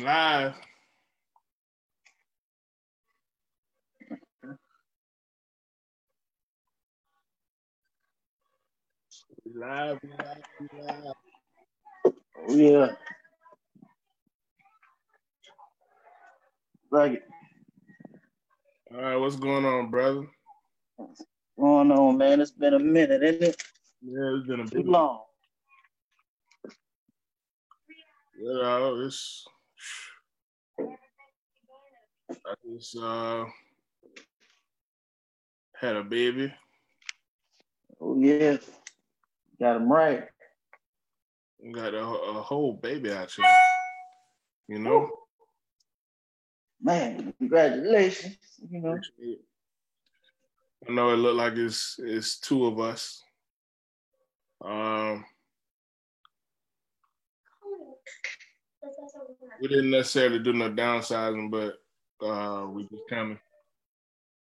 Live. Live, live, live. Oh, yeah. Like it. All right, what's going on, brother? What's going on, man? It's been a minute, isn't it? Yeah, it's been a Too long. Know, it's I just uh had a baby. Oh, yes, Got him right. Got a, a whole baby out here. You know? Man, congratulations. You know, I know it looked like it's it's two of us. Um, we didn't necessarily do no downsizing, but uh, we just kind of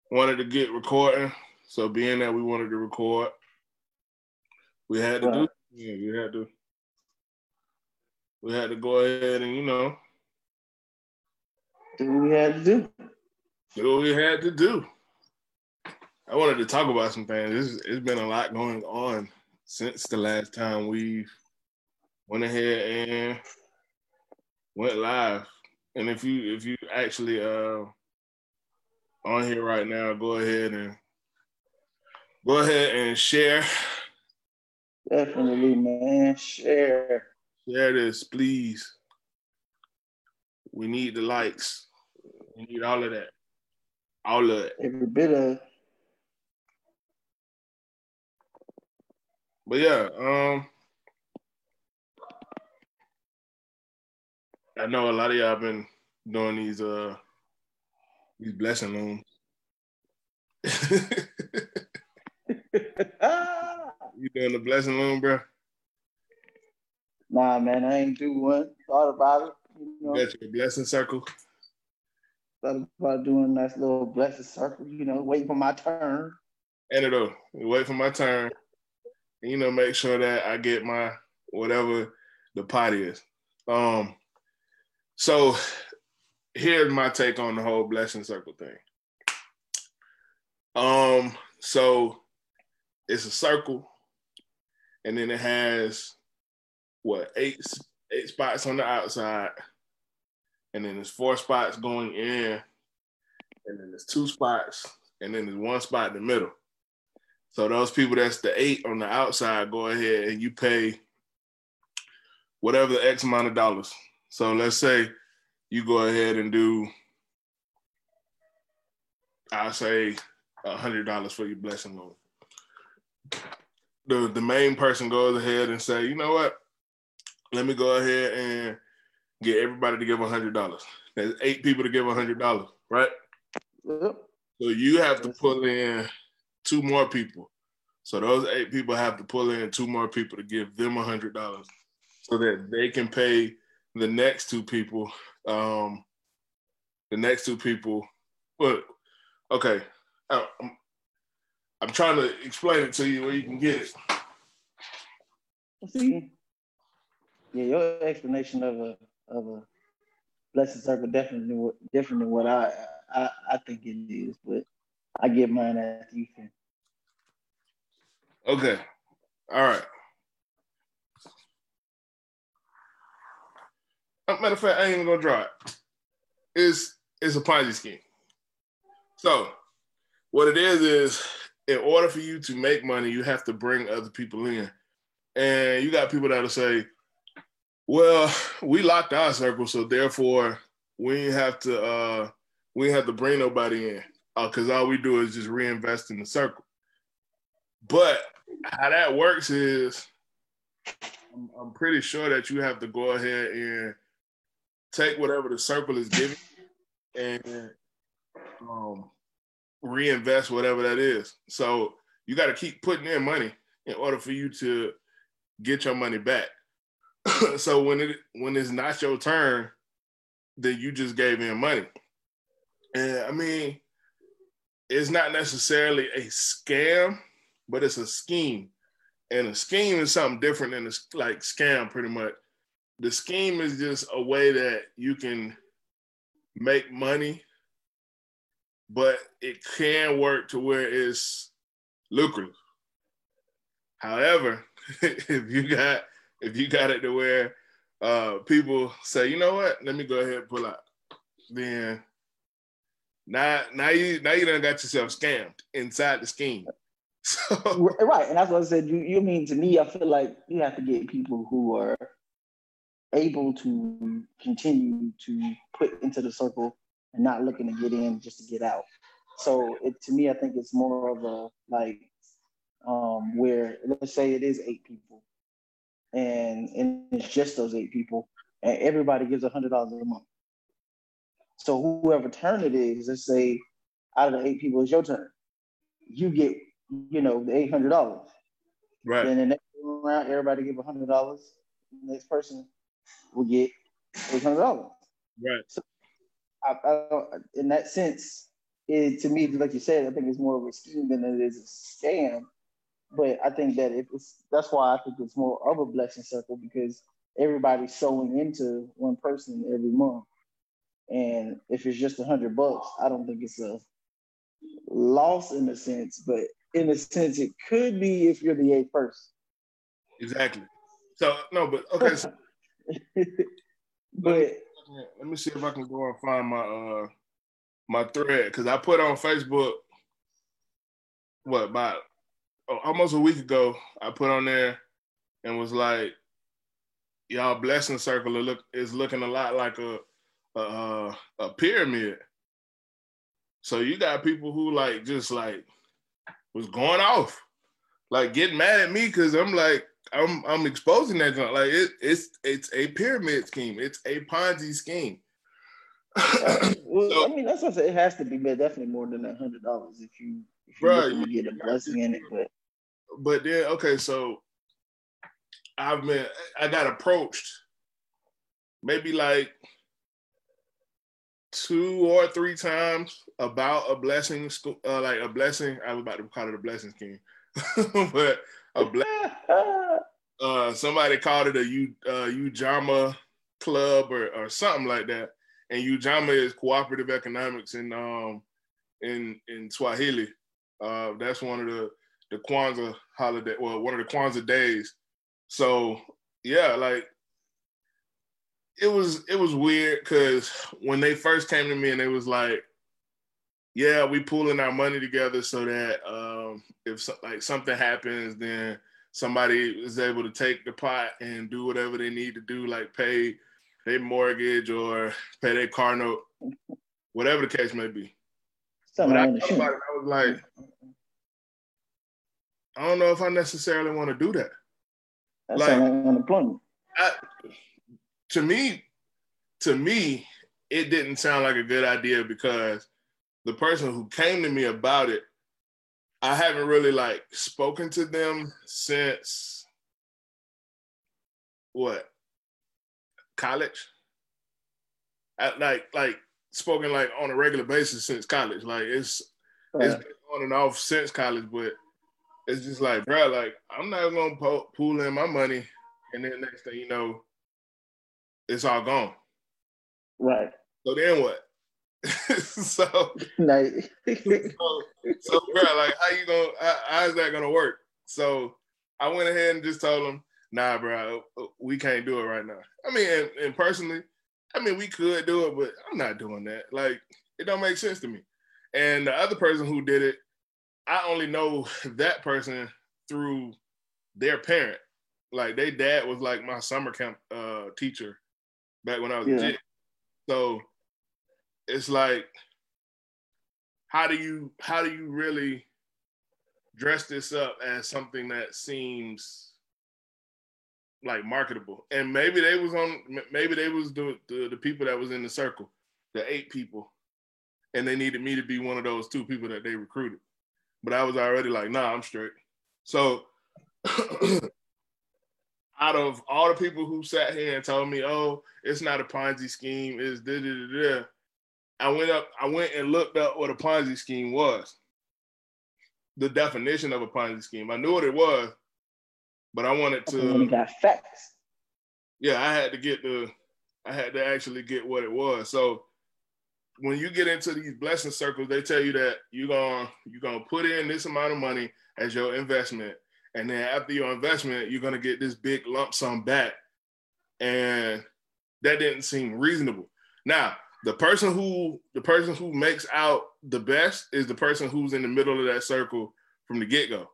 wanted to get recording. So being that we wanted to record, we had to do. Yeah, we had to. We had to go ahead and you know do what we had to do. do what we had to do. I wanted to talk about some things. It's, it's been a lot going on since the last time we went ahead and went live. And if you if you actually uh on here right now, go ahead and go ahead and share Definitely, man. Share. share this, please. We need the likes. We need all of that. All of it. Every bit of But yeah, um, I know a lot of y'all been doing these uh these blessing looms. you doing the blessing loom, bro? Nah, man, I ain't do one. Thought about it. You You know, got your blessing circle. thought about doing a nice little blessed circle, you know, waiting for my turn. And it'll wait for my turn. You know, make sure that I get my whatever the pot is. Um, so here's my take on the whole blessing circle thing. Um, so it's a circle, and then it has what eight eight spots on the outside, and then there's four spots going in, and then there's two spots, and then there's one spot in the middle. So those people that's the eight on the outside, go ahead and you pay whatever the X amount of dollars. So let's say you go ahead and do, I'll say a hundred dollars for your blessing loom. The the main person goes ahead and say, you know what? Let me go ahead and get everybody to give a hundred dollars. There's eight people to give a hundred dollars, right? Yep. So you have to pull in two more people. So those eight people have to pull in two more people to give them a hundred dollars, so that they can pay the next two people. Um, the next two people. But okay, I- I'm, I'm trying to explain it to you where you can get it. See, yeah, your explanation of a of a blessed circle definitely different than what I I, I think it is, but I get mine after you finish. Okay, all right. Matter of fact, I ain't even gonna draw it. It's it's a Ponzi scheme. So what it is is in order for you to make money, you have to bring other people in. And you got people that'll say, Well, we locked our circle, so therefore we have to uh we have to bring nobody in. Uh, cause all we do is just reinvest in the circle. But how that works is I'm pretty sure that you have to go ahead and take whatever the circle is giving and um, reinvest whatever that is. So you got to keep putting in money in order for you to get your money back. so when it when it's not your turn, then you just gave in money. And I mean, it's not necessarily a scam, but it's a scheme. And a scheme is something different than a like scam, pretty much. The scheme is just a way that you can make money, but it can work to where it's lucrative. However, if you got if you got it to where uh, people say, you know what, let me go ahead and pull out, then now now you now you done got yourself scammed inside the scheme. So. Right, and that's what I said. You you mean to me? I feel like you have to get people who are able to continue to put into the circle and not looking to get in just to get out. So it, to me, I think it's more of a like um, where let's say it is eight people, and and it's just those eight people, and everybody gives a hundred dollars a month. So whoever turn it is, let's say out of the eight people, it's your turn. You get, you know, the eight hundred dollars. Right. And the next round, everybody give a hundred dollars. Next person will get eight hundred dollars. Right. So, I, I, in that sense, it to me, like you said, I think it's more of a scheme than it is a scam. But I think that if it's that's why I think it's more of a blessing circle because everybody's sewing into one person every month. And if it's just a hundred bucks, I don't think it's a loss in a sense, but in a sense, it could be if you're the eighth person. Exactly. So no, but okay. So, but let me see if I can go and find my uh my thread because I put on Facebook what about oh, almost a week ago. I put on there and was like, "Y'all blessing circle look is looking a lot like a a, a pyramid." So you got people who like just like was going off, like getting mad at me because I'm like I'm I'm exposing that junk. Like it, it's it's a pyramid scheme. It's a Ponzi scheme. well, so, I mean, that's what I say. It has to be definitely more than a hundred dollars if you if you right, get a blessing in it. But but then okay, so I've been I got approached maybe like two or three times about a blessing, uh, like a blessing. I was about to call it a blessing scheme, but a black uh, somebody called it a U uh, Ujamaa club or, or something like that. And Ujamaa is cooperative economics in um in in Swahili. Uh, that's one of the the Kwanzaa holiday, well, one of the Kwanzaa days. So yeah, like it was it was weird because when they first came to me and it was like, yeah, we pooling our money together so that um, if like something happens, then somebody is able to take the pot and do whatever they need to do, like pay their mortgage or pay their car note, whatever the case may be. but I, it, I was like, I don't know if I necessarily want to do that. That's like unemployment. I, to me, to me, it didn't sound like a good idea because the person who came to me about it I haven't really like spoken to them since what college. I, like like spoken like on a regular basis since college. Like it's right. it's been on and off since college, but it's just like, bro, like I'm not gonna po- pool in my money, and then next thing you know, it's all gone. Right. So then what? so, no. so, so, bro, like, how you gonna? How, how is that gonna work? So, I went ahead and just told him, "Nah, bro, we can't do it right now." I mean, and, and personally, I mean, we could do it, but I'm not doing that. Like, it don't make sense to me. And the other person who did it, I only know that person through their parent. Like, their dad was like my summer camp uh, teacher back when I was yeah. a kid. So it's like how do you how do you really dress this up as something that seems like marketable? And maybe they was on maybe they was the, the, the people that was in the circle the eight people and they needed me to be one of those two people that they recruited. But i was already like nah i'm straight. So out of all the people who sat here and told me oh it's not a ponzi scheme it's da da da I went up, I went and looked up what a Ponzi scheme was. The definition of a Ponzi scheme. I knew what it was, but I wanted to. When got facts. yeah, I had to get the, I had to actually get what it was. So when you get into these blessing circles, they tell you that you're gonna you're gonna put in this amount of money as your investment, and then after your investment, you're gonna get this big lump sum back, and that didn't seem reasonable. Now, the person who the person who makes out the best is the person who's in the middle of that circle from the get go.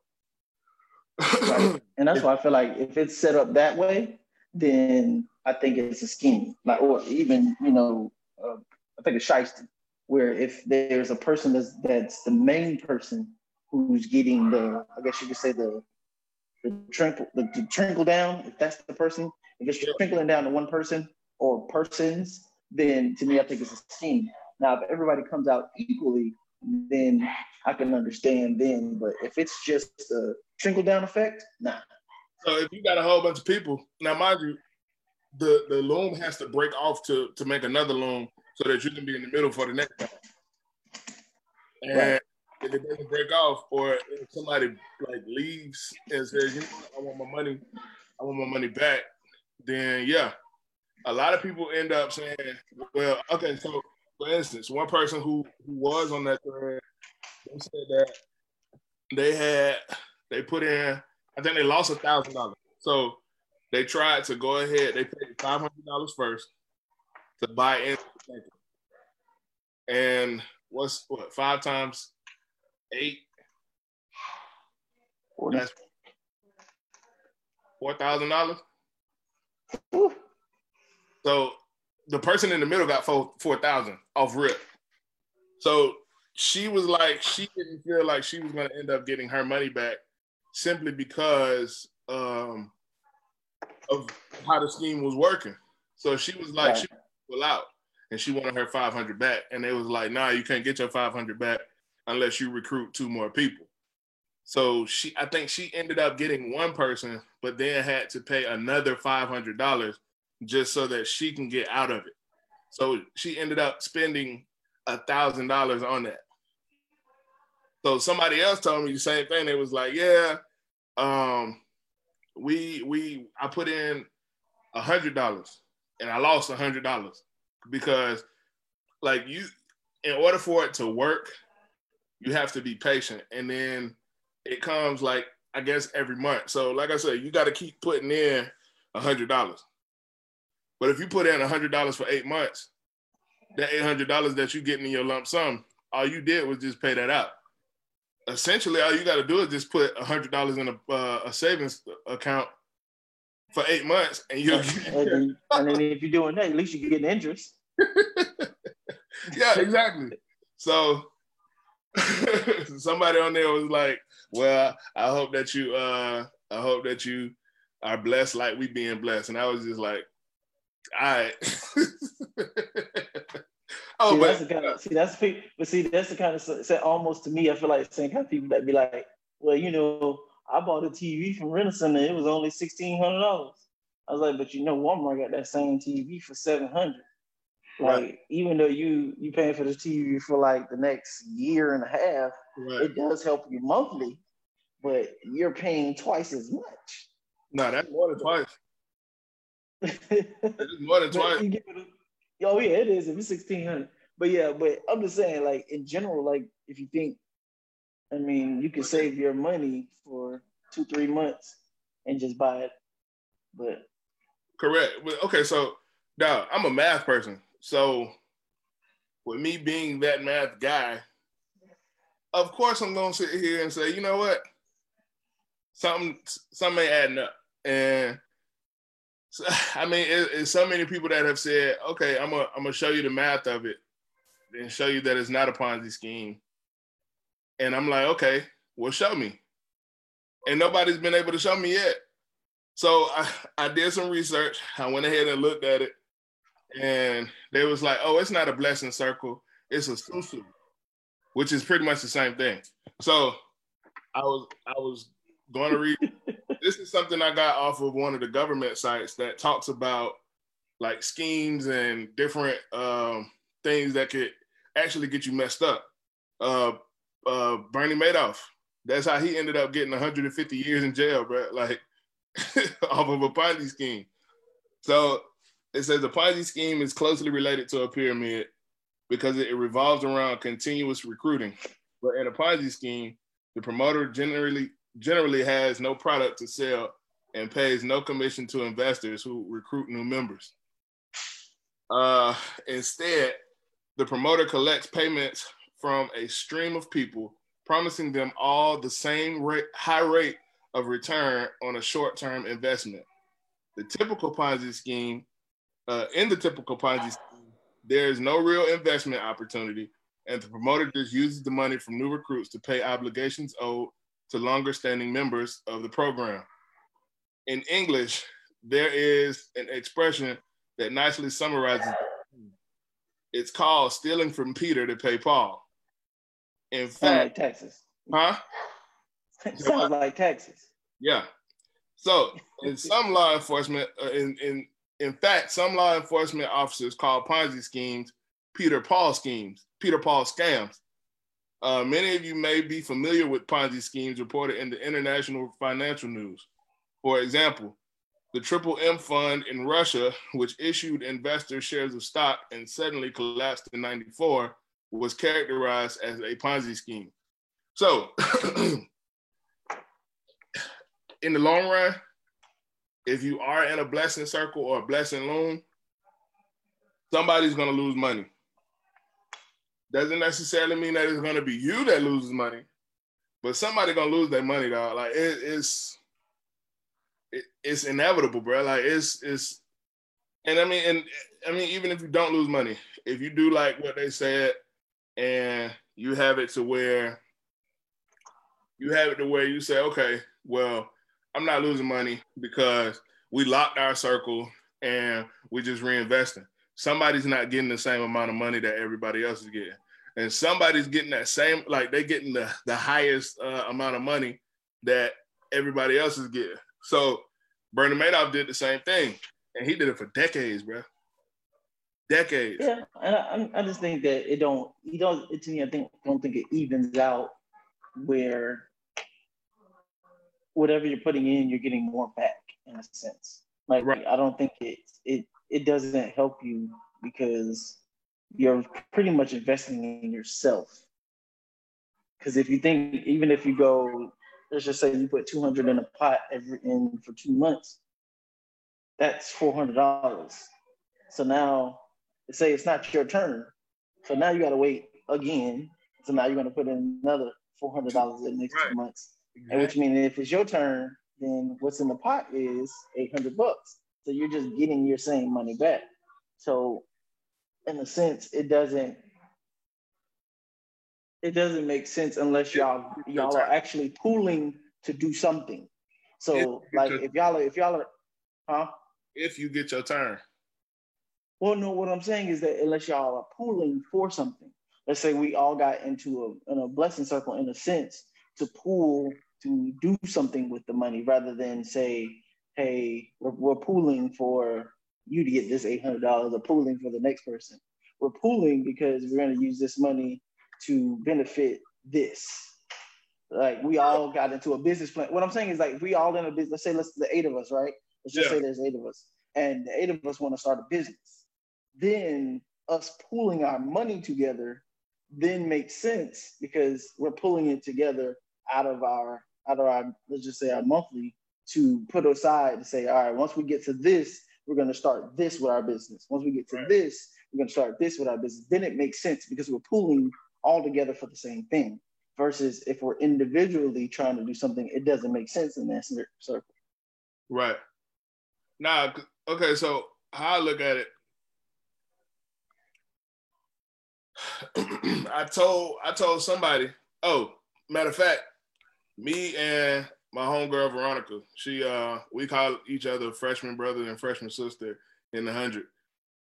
right. And that's why I feel like if it's set up that way, then I think it's a scheme. Like, or even you know, uh, I think it's shiesty, where if there's a person that's that's the main person who's getting the, I guess you could say the the trickle the, the trickle down. If that's the person, if it's trickling down to one person or persons, then to me, I think it's a scheme. Now, if everybody comes out equally, then I can understand then. But if it's just a trickle down effect, nah. So if you got a whole bunch of people, now mind you, the the loom has to break off to to make another loom so that you can be in the middle for the next time. And right. if it doesn't break off, or if somebody like leaves and says, you know, I want my money, I want my money back, then yeah, a lot of people end up saying, well, okay, so for instance, one person who, who was on that thread, they said that they had they put in, I think they lost a thousand dollars. So they tried to go ahead, they paid five hundred dollars first to buy in. And what's what five times eight? That's four thousand dollars. So the person in the middle got four four thousand off rip. So she was like, she didn't feel like she was gonna end up getting her money back simply because um, of how the scheme was working. So she was like, right. she pull out and she wanted her 500 back. And they was like, nah, you can't get your 500 back unless you recruit two more people. So she, I think she ended up getting one person, but then had to pay another $500 just so that she can get out of it. So she ended up spending a thousand dollars on that. So somebody else told me the same thing. They was like, yeah, um, we we I put in a hundred dollars and I lost a hundred dollars because like you in order for it to work, you have to be patient. And then it comes like I guess every month. So like I said, you got to keep putting in a hundred dollars. But if you put in hundred dollars for eight months, that eight hundred dollars that you getting in your lump sum, all you did was just pay that out. Essentially, all you got to do is just put hundred dollars in a, uh, a savings account for eight months, and you. and, then, and then if you're doing that, at least you get interest. yeah, exactly. So somebody on there was like, "Well, I hope that you, uh, I hope that you are blessed like we being blessed," and I was just like, "All right." oh, see, but that's the kind of, see that's the but see that's the kind of say almost to me. I feel like the same kind of people that be like, "Well, you know, I bought a TV from Rent-A-Center. It was only sixteen hundred dollars." I was like, "But you know, Walmart got that same TV for seven hundred. Like right. even though you you paying for the TV for like the next year and a half, right. it does help you monthly, but you're paying twice as much. No, that's more than twice. More than twice. A, oh yeah, it is. If it's sixteen hundred, but yeah, but I'm just saying, like in general, like if you think, I mean, you can save your money for two three months and just buy it, but correct. Okay, so now I'm a math person. So, with me being that math guy, of course I'm gonna sit here and say, you know what, something something ain't adding up, and so, I mean, it, it's so many people that have said, okay, I'm gonna I'm gonna show you the math of it, and show you that it's not a Ponzi scheme, and I'm like, okay, well, show me, and nobody's been able to show me yet. So I, I did some research. I went ahead and looked at it and they was like, "Oh, it's not a blessing circle; it's a susu," which is pretty much the same thing. So I was I was going to read. this is something I got off of one of the government sites that talks about like schemes and different um, things that could actually get you messed up. Uh, uh, Bernie Madoff. That's how he ended up getting 150 years in jail, bro. Like off of a Ponzi scheme. So it says the Ponzi scheme is closely related to a pyramid because it revolves around continuous recruiting. But in a Ponzi scheme, the promoter generally generally has no product to sell and pays no commission to investors who recruit new members. Uh, instead, the promoter collects payments from a stream of people, promising them all the same rate, high rate of return on a short-term investment. The typical Ponzi scheme, uh, in the typical Ponzi scheme, there is no real investment opportunity, and the promoter just uses the money from new recruits to pay obligations owed to longer standing members of the program. In English, there is an expression that nicely summarizes it. it's called stealing from Peter to pay Paul. In fact, like Texas. huh? Sounds like Texas. Yeah. So, in some law enforcement, uh, in in in fact, some law enforcement officers call Ponzi schemes Peter Paul schemes, Peter Paul scams. Uh, many of you may be familiar with Ponzi schemes reported in the international financial news. For example, the Triple M Fund in Russia, which issued investors shares of stock and suddenly collapsed in 94, was characterized as a Ponzi scheme. So, in the long run, if you are in a blessing circle or a blessing loom, somebody's going to lose money. Doesn't necessarily mean that it's to be you that loses money, but somebody to lose their money, dog. Like it, it's it, it's inevitable, bro. Like it's it's, and I mean, and I mean, even if you don't lose money, if you do like what they said, and you have it to where you have it to where you say, okay, well, I'm not losing money because we locked our circle and we just reinvesting. Somebody's not getting the same amount of money that everybody else is getting. And somebody's getting that same, like they're getting the, the highest uh, amount of money that everybody else is getting. So Bernie Madoff did the same thing, and he did it for decades, bro. Decades. Yeah, and I, I just think that it don't. You don't. It, to me, I think don't think it evens out where whatever you're putting in, you're getting more back in a sense. Like Right. I don't think it it it doesn't help you because you're pretty much investing in yourself. Because if you think, even if you go, let's just say you put 200 in a pot every in for two months, that's $400. So now, say it's not your turn. So now you got to wait again. So now you're going to put in another $400 in the next Right. two months. And which means if it's your turn, then what's in the pot is 800 bucks. So you're just getting your same money back. So in a sense, it doesn't it doesn't make sense unless y'all y'all are actually pooling to do something. So If- like if y'all are if y'all are huh? If you get your turn. Well, no, what I'm saying is that unless y'all are pooling for something, let's say we all got into a, in a blessing circle in a sense to pool to do something with the money rather than say, hey, we're, we're pooling for you to get this $800 or pooling for the next person. We're pooling because we're going to use this money to benefit this. Like we all got into a business plan. What I'm saying is like we all in a business. Let's say let's the eight of us, right? Let's just Yeah. say there's eight of us, and the eight of us want to start a business. Then us pooling our money together then makes sense because we're pulling it together out of our out of our let's just say our monthly to put aside to say, all right, once we get to this, we're going to start this with our business. Once we get to Right. this, we're going to start this with our business. Then it makes sense because we're pooling all together for the same thing. Versus if we're individually trying to do something, it doesn't make sense in that cir- circle. Right. C- okay, so how I look at it, I told I told somebody, oh, matter of fact, me and my homegirl Veronica, she uh we call each other freshman brother and freshman sister in the hundred.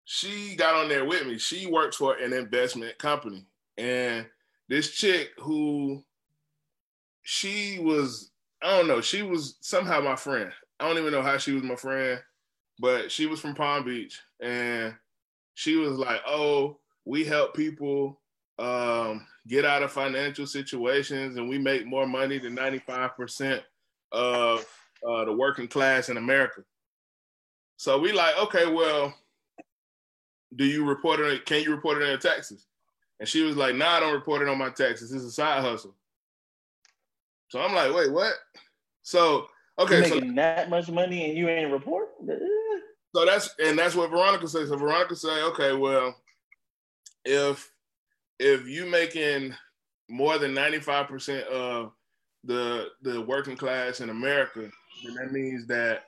She got on there with me. She works for an investment company. And this chick who she was, I don't know, she was somehow my friend. I don't even know how she was my friend, but she was from Palm Beach and she was like, "Oh, we help people um, get out of financial situations, and we make more money than ninety five percent of uh, the working class in America." So we like, okay, well, do you report it? Can you report it in taxes? And she was like, nah, I don't report it on my taxes. It's a side hustle. So I'm like, wait, what? So okay, you making so, that much money and you ain't report. So that's and that's what Veronica says. So Veronica say, okay, well, if if you making more than 95% of the the working class in America, then that means that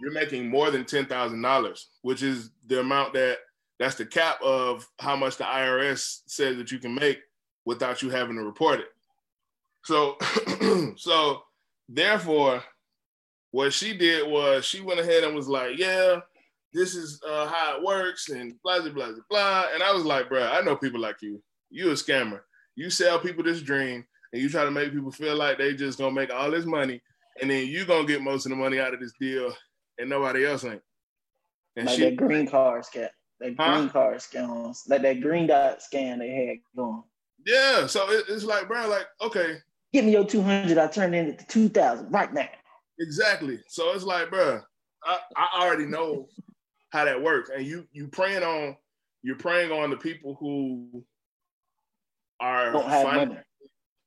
you're making more than ten thousand dollars, which is the amount that that's the cap of how much the IRS says that you can make without you having to report it. So, so therefore, what she did was she went ahead and was like, "Yeah, this is uh, how it works," and blah blah blah blah. And I was like, "Bro, I know people like you. You a scammer. You sell people this dream, and you try to make people feel like they just gonna make all this money, and then you gonna get most of the money out of this deal, and nobody else ain't." And like she, that green card scam, that huh? green card scams, like that green dot scan they had going. Yeah, so it, it's like, bro, like, okay, give me your two hundred. I turn it into two thousand right now. Exactly. So it's like, bro, I, I already know how that works, and you you praying on you're praying on the people who are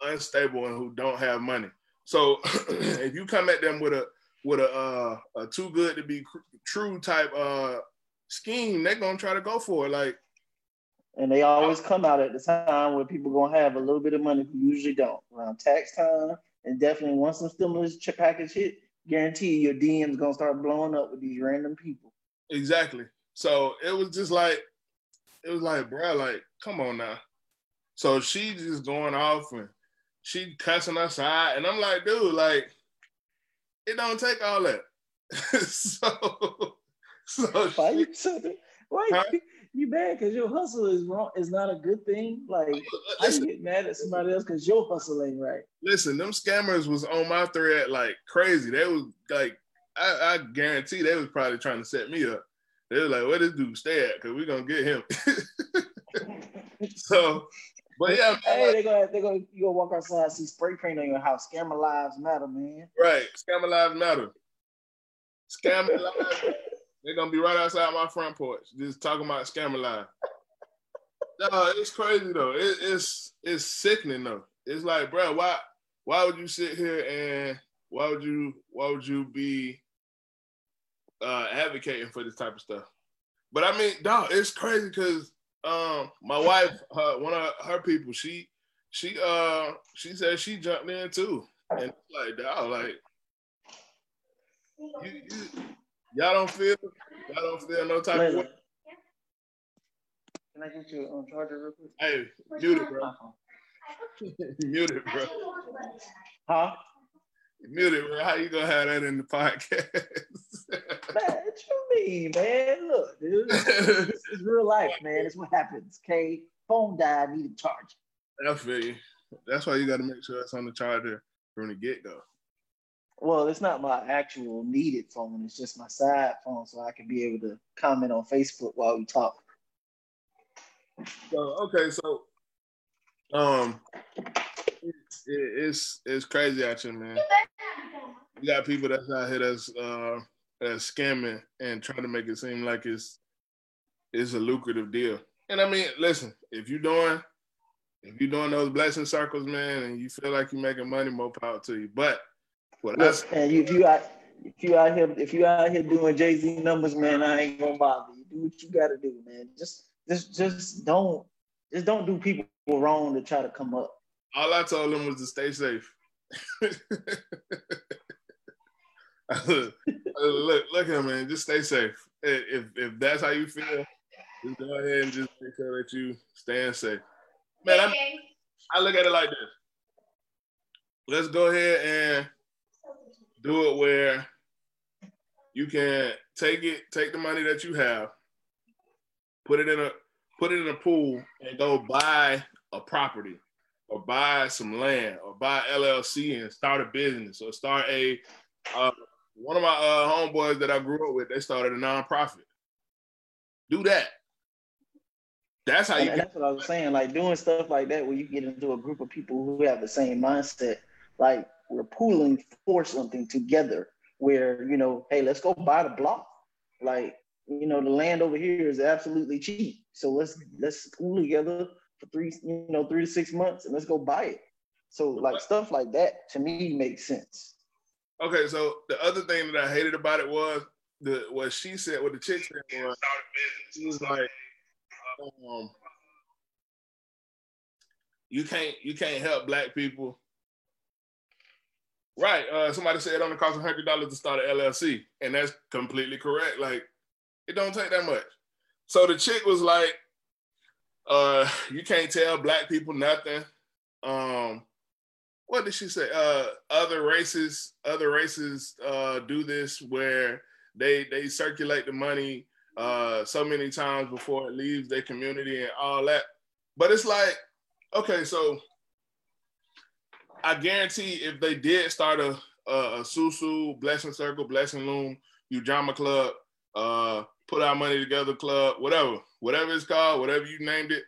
unstable and who don't have money. So if you come at them with a with a, uh, a too good to be true type uh, scheme, they're gonna try to go for it. Like, and they always come out at the time where people gonna have a little bit of money who usually don't around tax time, and definitely once some stimulus package hit, guarantee your DMs gonna start blowing up with these random people. Exactly. So it was just like, it was like, bro, like, come on now. So she just going off and she cussing us out, and I'm like, dude, like, it don't take all that. so so why you why huh? you mad because your hustle is wrong is not a good thing? Like uh, listen, I get mad at somebody else because your hustle ain't right. Listen, them scammers was on my thread like crazy. They was like, I, I guarantee they was probably trying to set me up. They was like, where this dude stay at? Cause we're gonna get him. so but yeah, man, hey, they go they gonna you go walk outside, see spray paint on your house. Scammer lives matter, man. Right, scammer lives matter. Scammer lives. They're gonna be right outside my front porch, just talking about scammer line. no, it's crazy though. It, it's it's sickening though. It's like, bro, why why would you sit here and why would you why would you be uh, advocating for this type of stuff? But I mean, dog, it's crazy because um my wife, her, one of her people, she she uh she said she jumped in too, and like dog, like you, you Y'all don't feel y'all don't feel no type of way. Can I get you on charger real quick? Hey, mute it, bro. mute it, bro. Huh? Mute it, bro. How you gonna have that in the podcast? man, what you mean, man? Look, dude. this is real life, man. It's what happens. Okay. Phone died, need a charge. I feel you. That's why you gotta make sure it's on the charger from the get-go well, it's not my actual needed phone. It's just my side phone, so I can be able to comment on Facebook while we talk. So okay, so um, it, it's it's crazy out here, man. You got people that's out here that's uh that's scamming and trying to make it seem like it's it's a lucrative deal. And I mean, listen, if you're doing if you're doing those blessing circles, man, and you feel like you're making money, more power to you. But what Look, and if you out if you out here if you out here doing Jay Z numbers, man, I ain't gonna bother you. Do what you gotta do, man. Just just just don't just don't do people wrong to try to come up. All I told them was to stay safe. look, look, look here, man. Just stay safe. If if that's how you feel, just go ahead and just make sure that you staying safe. Man, I, I look at it like this. Let's go ahead and do it where you can take it, take the money that you have, put it in a put it in a pool and go buy a property or buy some land or buy LLC and start a business or start a uh, one of my uh, homeboys that I grew up with, they started a nonprofit. Do that. That's how you. And that's what I was saying. Like doing stuff like that, where you get into a group of people who have the same mindset. Like we're pooling for something together where, you know, hey, let's go buy the block. like you know the land over here is absolutely cheap. So let's let's pool together for three you know three to six months and let's go buy it. So like stuff like that to me makes sense. Okay, so the other thing that I hated about it was the what she said, what the chick said was she was like, um, you can't you can't help black people. Right. Uh, somebody said it only costs hundred dollars to start an LLC, and that's completely correct. Like, it don't take that much. So the chick was like, uh, you can't tell black people nothing. Um, what did she say? Uh, other races, other races uh, do this where they they circulate the money uh, so many times before it leaves their community and all that. But it's like, okay, so I guarantee if they did start a a, a Susu Blessing Circle, Blessing Loom, Ujamaa Club, uh, put our money together club, whatever, whatever it's called, whatever you named it,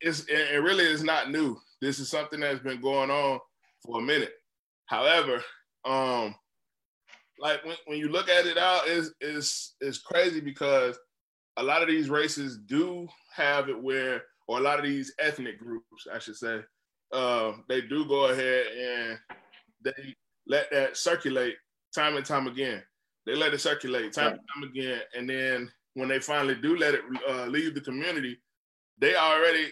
it's it really is not new. This is something that's been going on for a minute. However, um, like when, when you look at it out, is is is crazy because a lot of these races do have it where, or a lot of these ethnic groups, I should say, uh, they do go ahead and they let that circulate time and time again. They let it circulate time and time again, and then when they finally do let it uh, leave the community, they already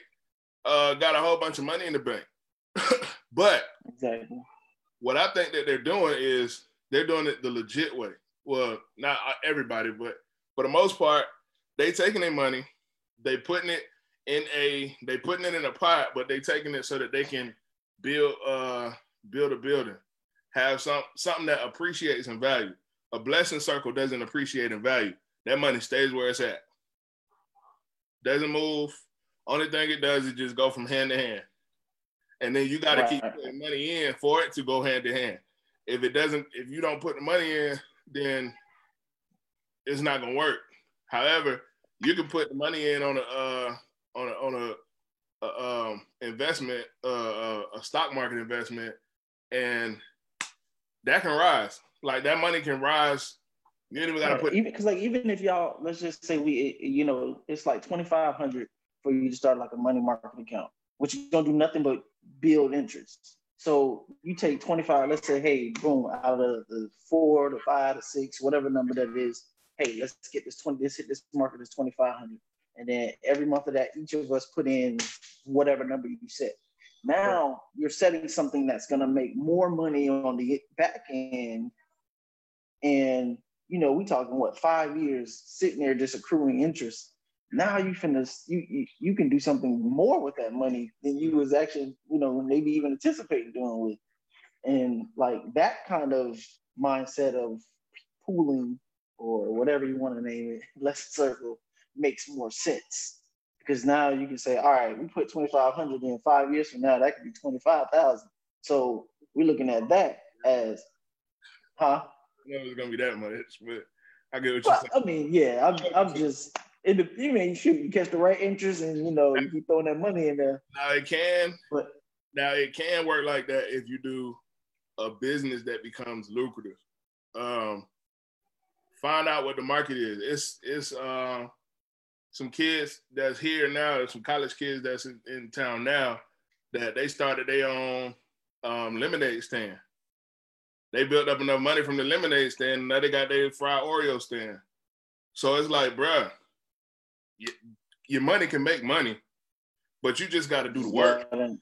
uh, got a whole bunch of money in the bank. but exactly. what I think that they're doing is they're doing it the legit way. Well, not everybody, but for the most part, they taking their money, they putting it in a they putting it in a pot, but they taking it so that they can build uh build a building, have some something that appreciates in value. A blessing circle doesn't appreciate in value. That money stays where it's at. Doesn't move. Only thing it does is just go from hand to hand. And then you got to right. keep putting money in for it to go hand to hand. If it doesn't, if you don't put the money in, then it's not gonna work. However, you can put the money in on a uh, on a on a, a um, investment, uh, a stock market investment, and that can rise. Like that money can rise. You even gotta put even because like even if y'all let's just say we you know it's like twenty five hundred for you to start like a money market account, which you don't do nothing but build interest. So you take 25, let's say, hey, boom, out of the four to five to six, whatever number that is, hey, let's get this 20, let's hit this market is 2,500. And then every month of that, each of us put in whatever number you set. Now right. you're setting something that's going to make more money on the back end. And, you know, we talking what, five years sitting there just accruing interest. Now you finna, you, you, you can do something more with that money than you was actually, you know, maybe even anticipating doing with. And like that kind of mindset of pooling or whatever you want to name it, less circle makes more sense because now you can say, all right, we put 2,500 in five years from now, that could be 25,000. So we're looking at that as, huh? No, was gonna be that much, but I get what you're saying. I mean, yeah, I'm, I'm just, in the, you mean, shoot, you catch the right interest and, you know, you keep throwing that money in there. Now it can, but now it can work like that if you do a business that becomes lucrative. Um, find out what the market is. It's, it's, uh, some kids that's here now, some college kids that's in, in town now, that they started their own um, lemonade stand. They built up enough money from the lemonade stand, now they got their fried Oreo stand. So it's like, bruh, you, your money can make money, but you just got to do the work. and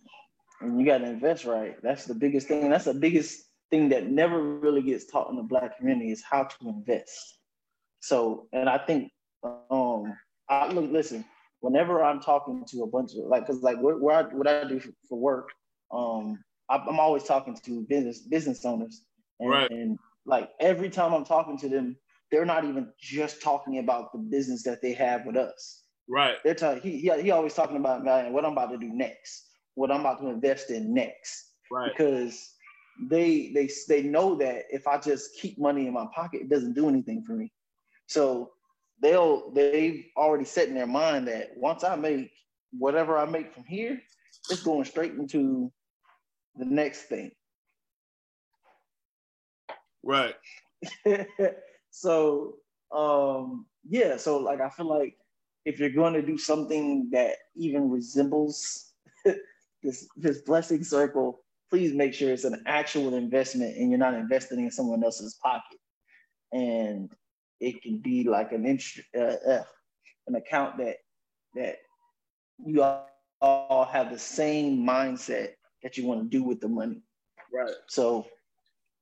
you got to invest right. That's the biggest thing. That's the biggest thing that never really gets taught in the black community is how to invest. So, and I think um, I look, listen, whenever I'm talking to a bunch of like, cause like what, what I, what I do for, for work, um, I, am always talking to business business owners, and, right. and like every time I'm talking to them, they're not even just talking about the business that they have with us. Right. They're talking. He, he he always talking about man, what I'm about to do next, what I'm about to invest in next. Right. Because they they they know that if I just keep money in my pocket, it doesn't do anything for me. So they'll they've already set in their mind that once I make whatever I make from here, it's going straight into the next thing. Right. so um yeah, so like I feel like if you're going to do something that even resembles this this blessing circle, please make sure it's an actual investment and you're not investing in someone else's pocket. And it can be like an interest, uh, uh, an account that that you all have the same mindset that you want to do with the money. Right. So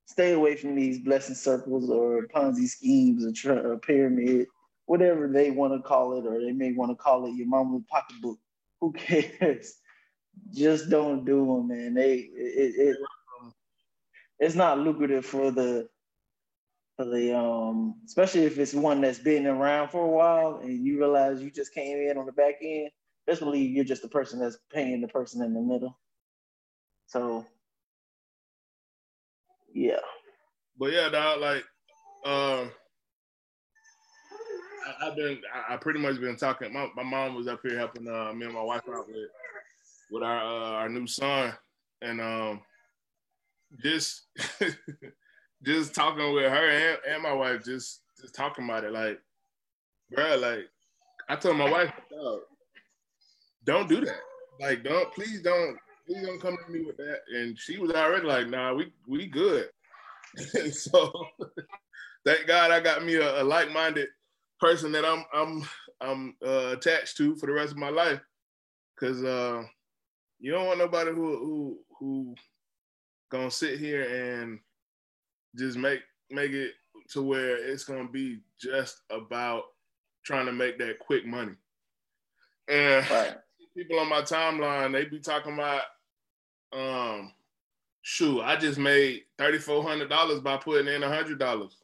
stay away from these blessing circles or Ponzi schemes or, tra- or pyramid, whatever they want to call it, or they may want to call it your mama's pocketbook. Who cares? Just don't do them, man. They it, it it's not lucrative for the for the um especially if it's one that's been around for a while and you realize you just came in on the back end. Just believe you're just the person that's paying the person in the middle. So yeah. But yeah, dog, like um I, have been I, I, pretty much been talking. My, my mom was up here helping uh, me and my wife out with with our uh, our new son, and um just just talking with her and, and my wife, just just talking about it, like, bro, like I told my wife, don't do that. Like, don't please don't please don't come to me with that. And she was already like, nah, we we good. so thank God I got me a, a like-minded person that I'm I'm I'm uh, attached to for the rest of my life. Cause uh, you don't want nobody who who who gonna sit here and just make make it to where it's gonna be just about trying to make that quick money. And right. people on my timeline, they be talking about um shoot, I just made thirty four hundred dollars by putting in a hundred dollars.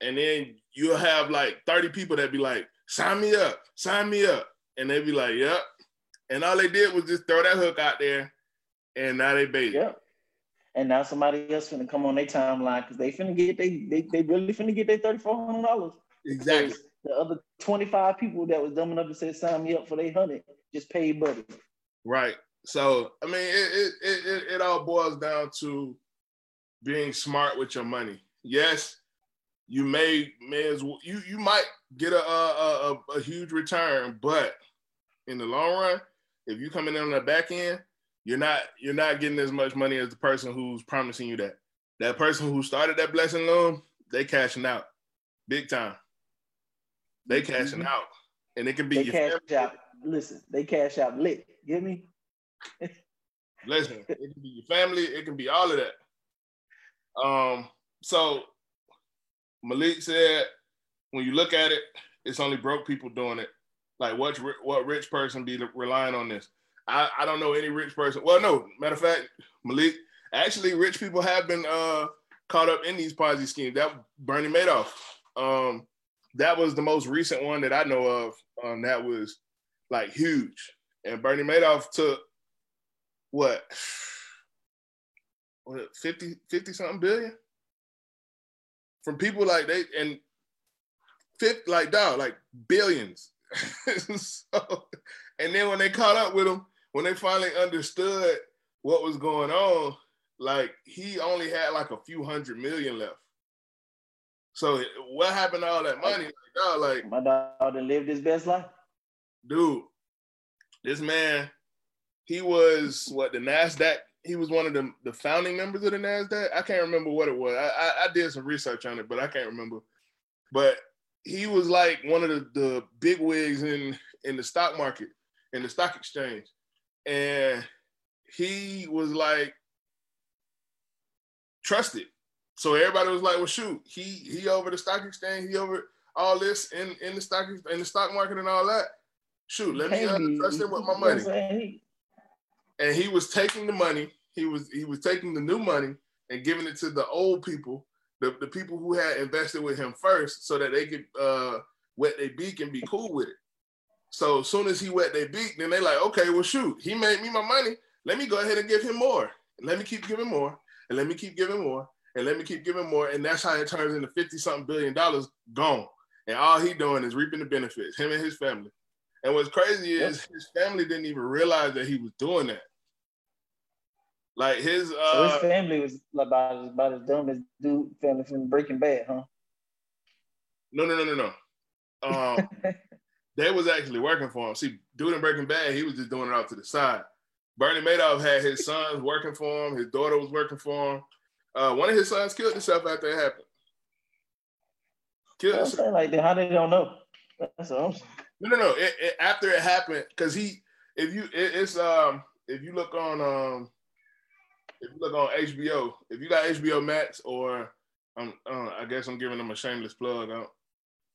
And then you'll have like 30 people that be like, sign me up, sign me up. And they be like, yep. And all they did was just throw that hook out there and now they bait. Yep. And now somebody else finna come on their timeline because they finna get they, they they really finna get their thirty four hundred dollars. Exactly. The other twenty five people that was dumb enough to say sign me up for their hundred just paid buddy. Right. So I mean, it, it it it all boils down to being smart with your money. Yes, you may may as well you you might get a a, a, a huge return, but in the long run, if you come in on the back end, you're not you're not getting as much money as the person who's promising you that. That person who started that blessing loom, they cashing out big time. They cashing mm-hmm. out, and it can be they cash family. out. Listen, they cash out lit. Get me? Listen, it can be your family. It can be all of that. Um. So Malik said, when you look at it, it's only broke people doing it. Like what what rich person be relying on this? I, I don't know any rich person. Well, no, matter of fact, Malik, actually, rich people have been uh, caught up in these Ponzi schemes. That Bernie Madoff, um, that was the most recent one that I know of. Um, that was like huge, and Bernie Madoff took what, what 50, 50 something billion from people like they and fifth like dog like billions. so, and then when they caught up with him, when they finally understood what was going on, like he only had like a few hundred million left. So what happened to all that money? Like, dog, like my dog that lived his best life. Dude, this man, he was what the Nasdaq he was one of the, the founding members of the Nasdaq. I can't remember what it was. I, I, I did some research on it, but I can't remember. But he was like one of the, the big wigs in in the stock market, in the stock exchange, and he was like trusted. So everybody was like, "Well, shoot, he he over the stock exchange, he over all this in in the stock in the stock market and all that. Shoot, let me uh, trust him with my money." And he was taking the money he was he was taking the new money and giving it to the old people, the, the people who had invested with him first, so that they could uh, wet their beak and be cool with it. So as soon as he wet their beak, then they like, okay, well shoot, he made me my money. Let me go ahead and give him more. let me keep giving more. And let me keep giving more. And let me keep giving more. And that's how it turns into 50 something billion dollars gone. And all he doing is reaping the benefits, him and his family. And what's crazy is yep. his family didn't even realize that he was doing that. Like his uh so his uh, family was about as about as dumb as dude family from Breaking Bad, huh? No, no, no, no, no. um, they was actually working for him. See, dude in Breaking Bad, he was just doing it off to the side. Bernie Madoff had his sons working for him. His daughter was working for him. Uh, one of his sons killed himself after it happened. Killed himself. Like how they don't know. That's what I'm saying. No, no, no. It, it, after it happened, because he, if you, it, it's um, if you look on um, if you look on HBO, if you got HBO Max or um, uh, I guess I'm giving them a shameless plug.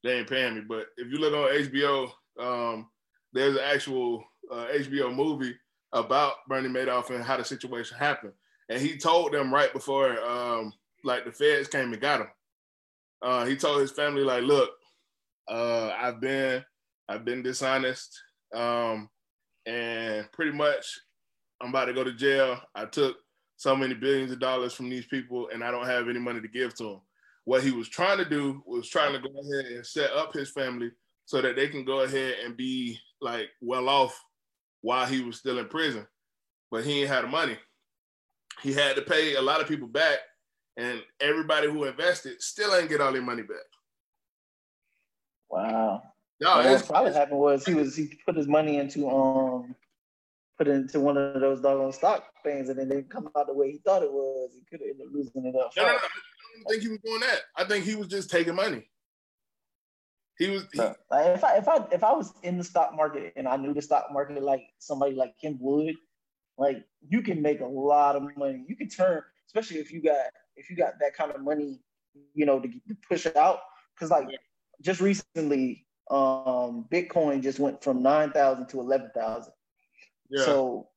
they ain't paying me, but if you look on HBO, um, there's an actual uh, HBO movie about Bernie Madoff and how the situation happened. And he told them right before, um, like the feds came and got him. Uh, he told his family, like, look, uh, I've been, I've been dishonest, um, and pretty much, I'm about to go to jail. I took so many billions of dollars from these people, and I don't have any money to give to them. What he was trying to do was trying to go ahead and set up his family so that they can go ahead and be like well off while he was still in prison. But he ain't had the money. He had to pay a lot of people back, and everybody who invested still ain't get all their money back. Wow. No, what probably happened was he was he put his money into um put it into one of those doggone stock things and then they come out the way he thought it was. He could have ended up losing it up. No, no, no, I don't think he was doing that. I think he was just taking money. He was. He, like if I if I if I was in the stock market and I knew the stock market like somebody like Kim Wood, like you can make a lot of money. You can turn, especially if you got if you got that kind of money, you know, to, to push it out. Because like just recently, um, Bitcoin just went from nine thousand to eleven thousand. Yeah. So,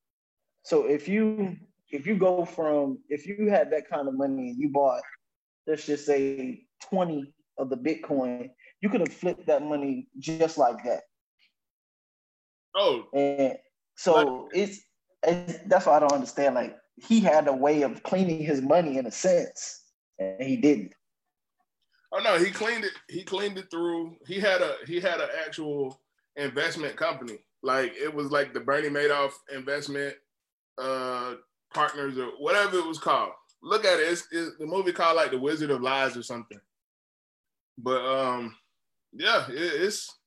so if you if you go from if you had that kind of money and you bought, let's just say twenty of the Bitcoin, you could have flipped that money just like that. Oh, and so it's, it's that's why I don't understand. Like he had a way of cleaning his money in a sense, and he didn't. Oh no, he cleaned it. He cleaned it through. He had a he had an actual investment company. Like it was like the Bernie Madoff investment uh partners or whatever it was called. Look at it. It's, it's the movie called like The Wizard of Lies or something. But um, yeah, it, it's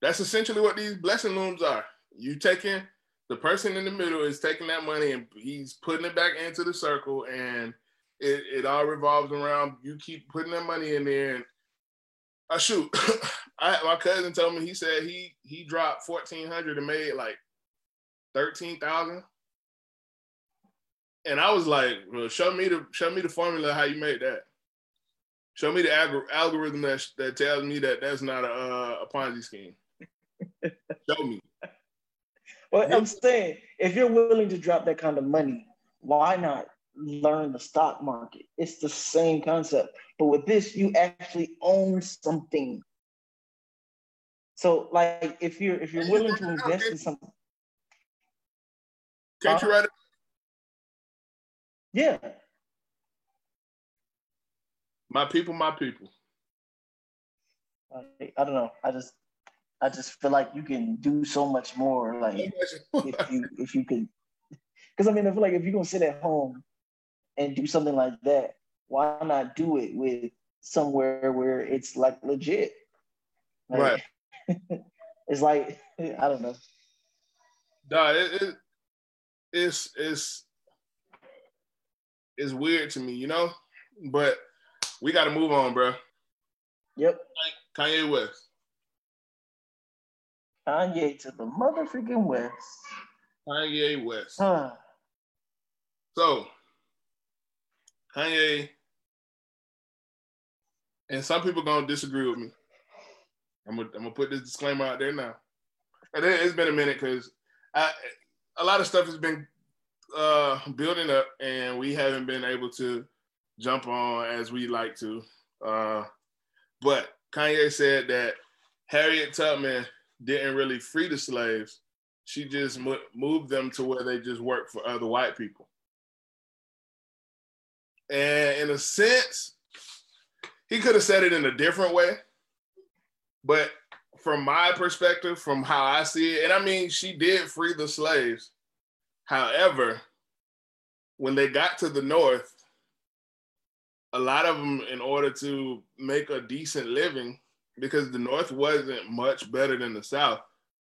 that's essentially what these blessing looms are. You taking the person in the middle is taking that money and he's putting it back into the circle, and it, it all revolves around you keep putting that money in there. And I uh, shoot, I, my cousin told me he said he he dropped fourteen hundred and made like thirteen thousand. And I was like, well, show me the show me the formula how you made that. Show me the algor- algorithm that that tells me that that's not a, uh, a Ponzi scheme. Show me. Well, I'm saying if you're willing to drop that kind of money, why not learn the stock market? It's the same concept, but with this, you actually own something. So, like, if you're if you're willing to invest in something, can't you write it? Yeah, my people, my people. I don't know. I just I just feel like you can do so much more. Like if you if you could, because I mean, I feel like if you're gonna sit at home and do something like that, why not do it with somewhere where it's like legit? Like, right. it's like I don't know. Nah, it, it, it's it's it's weird to me, you know. But we got to move on, bro. Yep. Kanye West. Kanye to the motherfucking West. Kanye West. Huh. So, Kanye, and some people gonna disagree with me. I'm gonna, I'm gonna put this disclaimer out there now. And it, has been a minute because a lot of stuff has been uh, building up, and we haven't been able to jump on as we like to. Uh, but Kanye said that Harriet Tubman didn't really free the slaves. She just mo- moved them to where they just work for other white people. And in a sense, he could have said it in a different way. But from my perspective, from how I see it, and I mean, she did free the slaves. However, when they got to the North, a lot of them, in order to make a decent living, because the North wasn't much better than the South.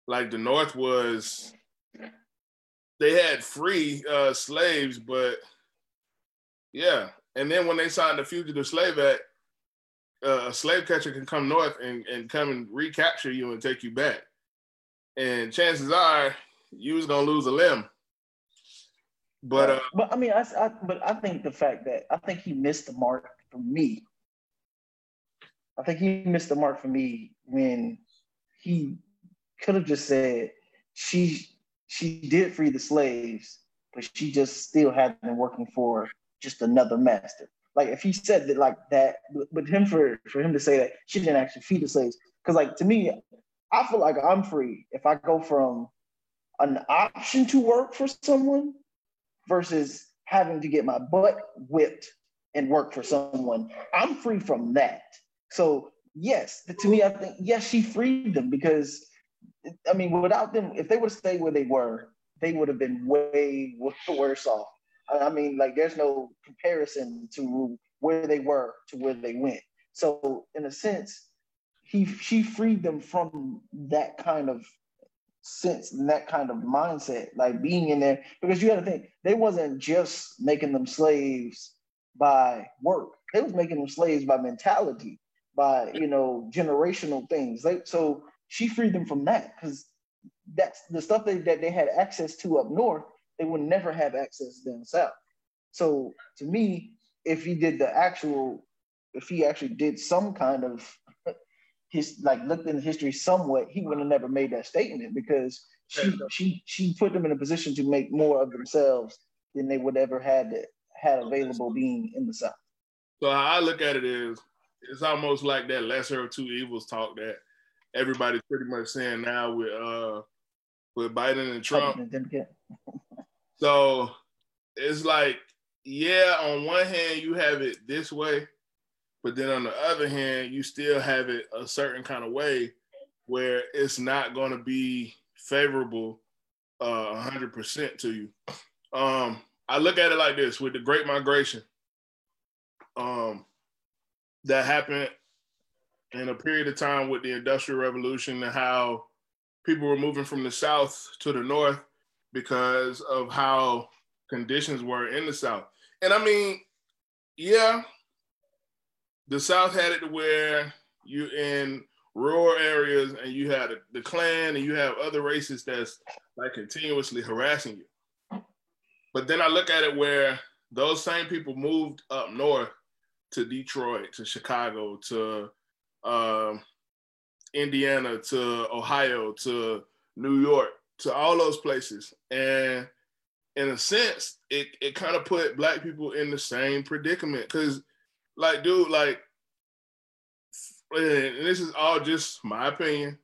Like the North was, they had free uh, slaves, but yeah. And then when they signed the Fugitive Slave Act, uh, a slave catcher can come north and, and come and recapture you and take you back. And chances are you was gonna lose a limb. But uh, but I mean, I, I but I think the fact that I think he missed the mark for me. I think he missed the mark for me when he could have just said she she did free the slaves, but she just still had been working for just another master. Like if he said that like that, but him for for him to say that she didn't actually feed the slaves, because like to me, I feel like I'm free if I go from an option to work for someone versus having to get my butt whipped and work for someone. I'm free from that. So yes, to me, I think yes, she freed them because I mean, without them, if they would have stayed where they were, they would have been way worse off. I mean, like there's no comparison to where they were to where they went. So in a sense, he she freed them from that kind of sense and that kind of mindset, like being in there. Because you got to think they wasn't just making them slaves by work; they was making them slaves by mentality, by you know generational things. Like so, she freed them from that because that's the stuff that, that they had access to up north they would never have access themselves. So to me, if he did the actual, if he actually did some kind of his like looked in history somewhat, he would have never made that statement because she she she put them in a position to make more of themselves than they would ever had had available being in the South. So how I look at it is it's almost like that lesser of two evils talk that everybody's pretty much saying now with uh with Biden and Trump. So it's like, yeah, on one hand, you have it this way, but then on the other hand, you still have it a certain kind of way where it's not going to be favorable uh 100% to you. Um, I look at it like this with the Great Migration um, that happened in a period of time with the Industrial Revolution and how people were moving from the South to the North because of how conditions were in the South. And I mean, yeah, the South had it to where you in rural areas and you had the Klan and you have other races that's like continuously harassing you. But then I look at it where those same people moved up north to Detroit, to Chicago, to uh, Indiana, to Ohio, to New York, to all those places. And in a sense, it, it kind of put black people in the same predicament. Cause like, dude, like, and this is all just my opinion.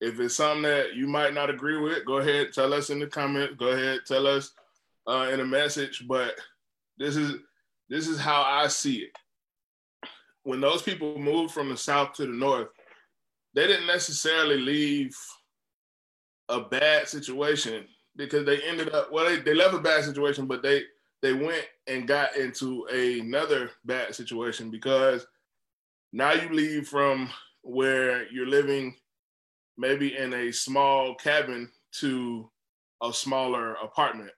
If it's something that you might not agree with, go ahead, tell us in the comments. Go ahead, tell us uh, in a message. But this is this is how I see it. When those people moved from the south to the north, they didn't necessarily leave a bad situation because they ended up well they, they left a bad situation but they they went and got into another bad situation because now you leave from where you're living maybe in a small cabin to a smaller apartment.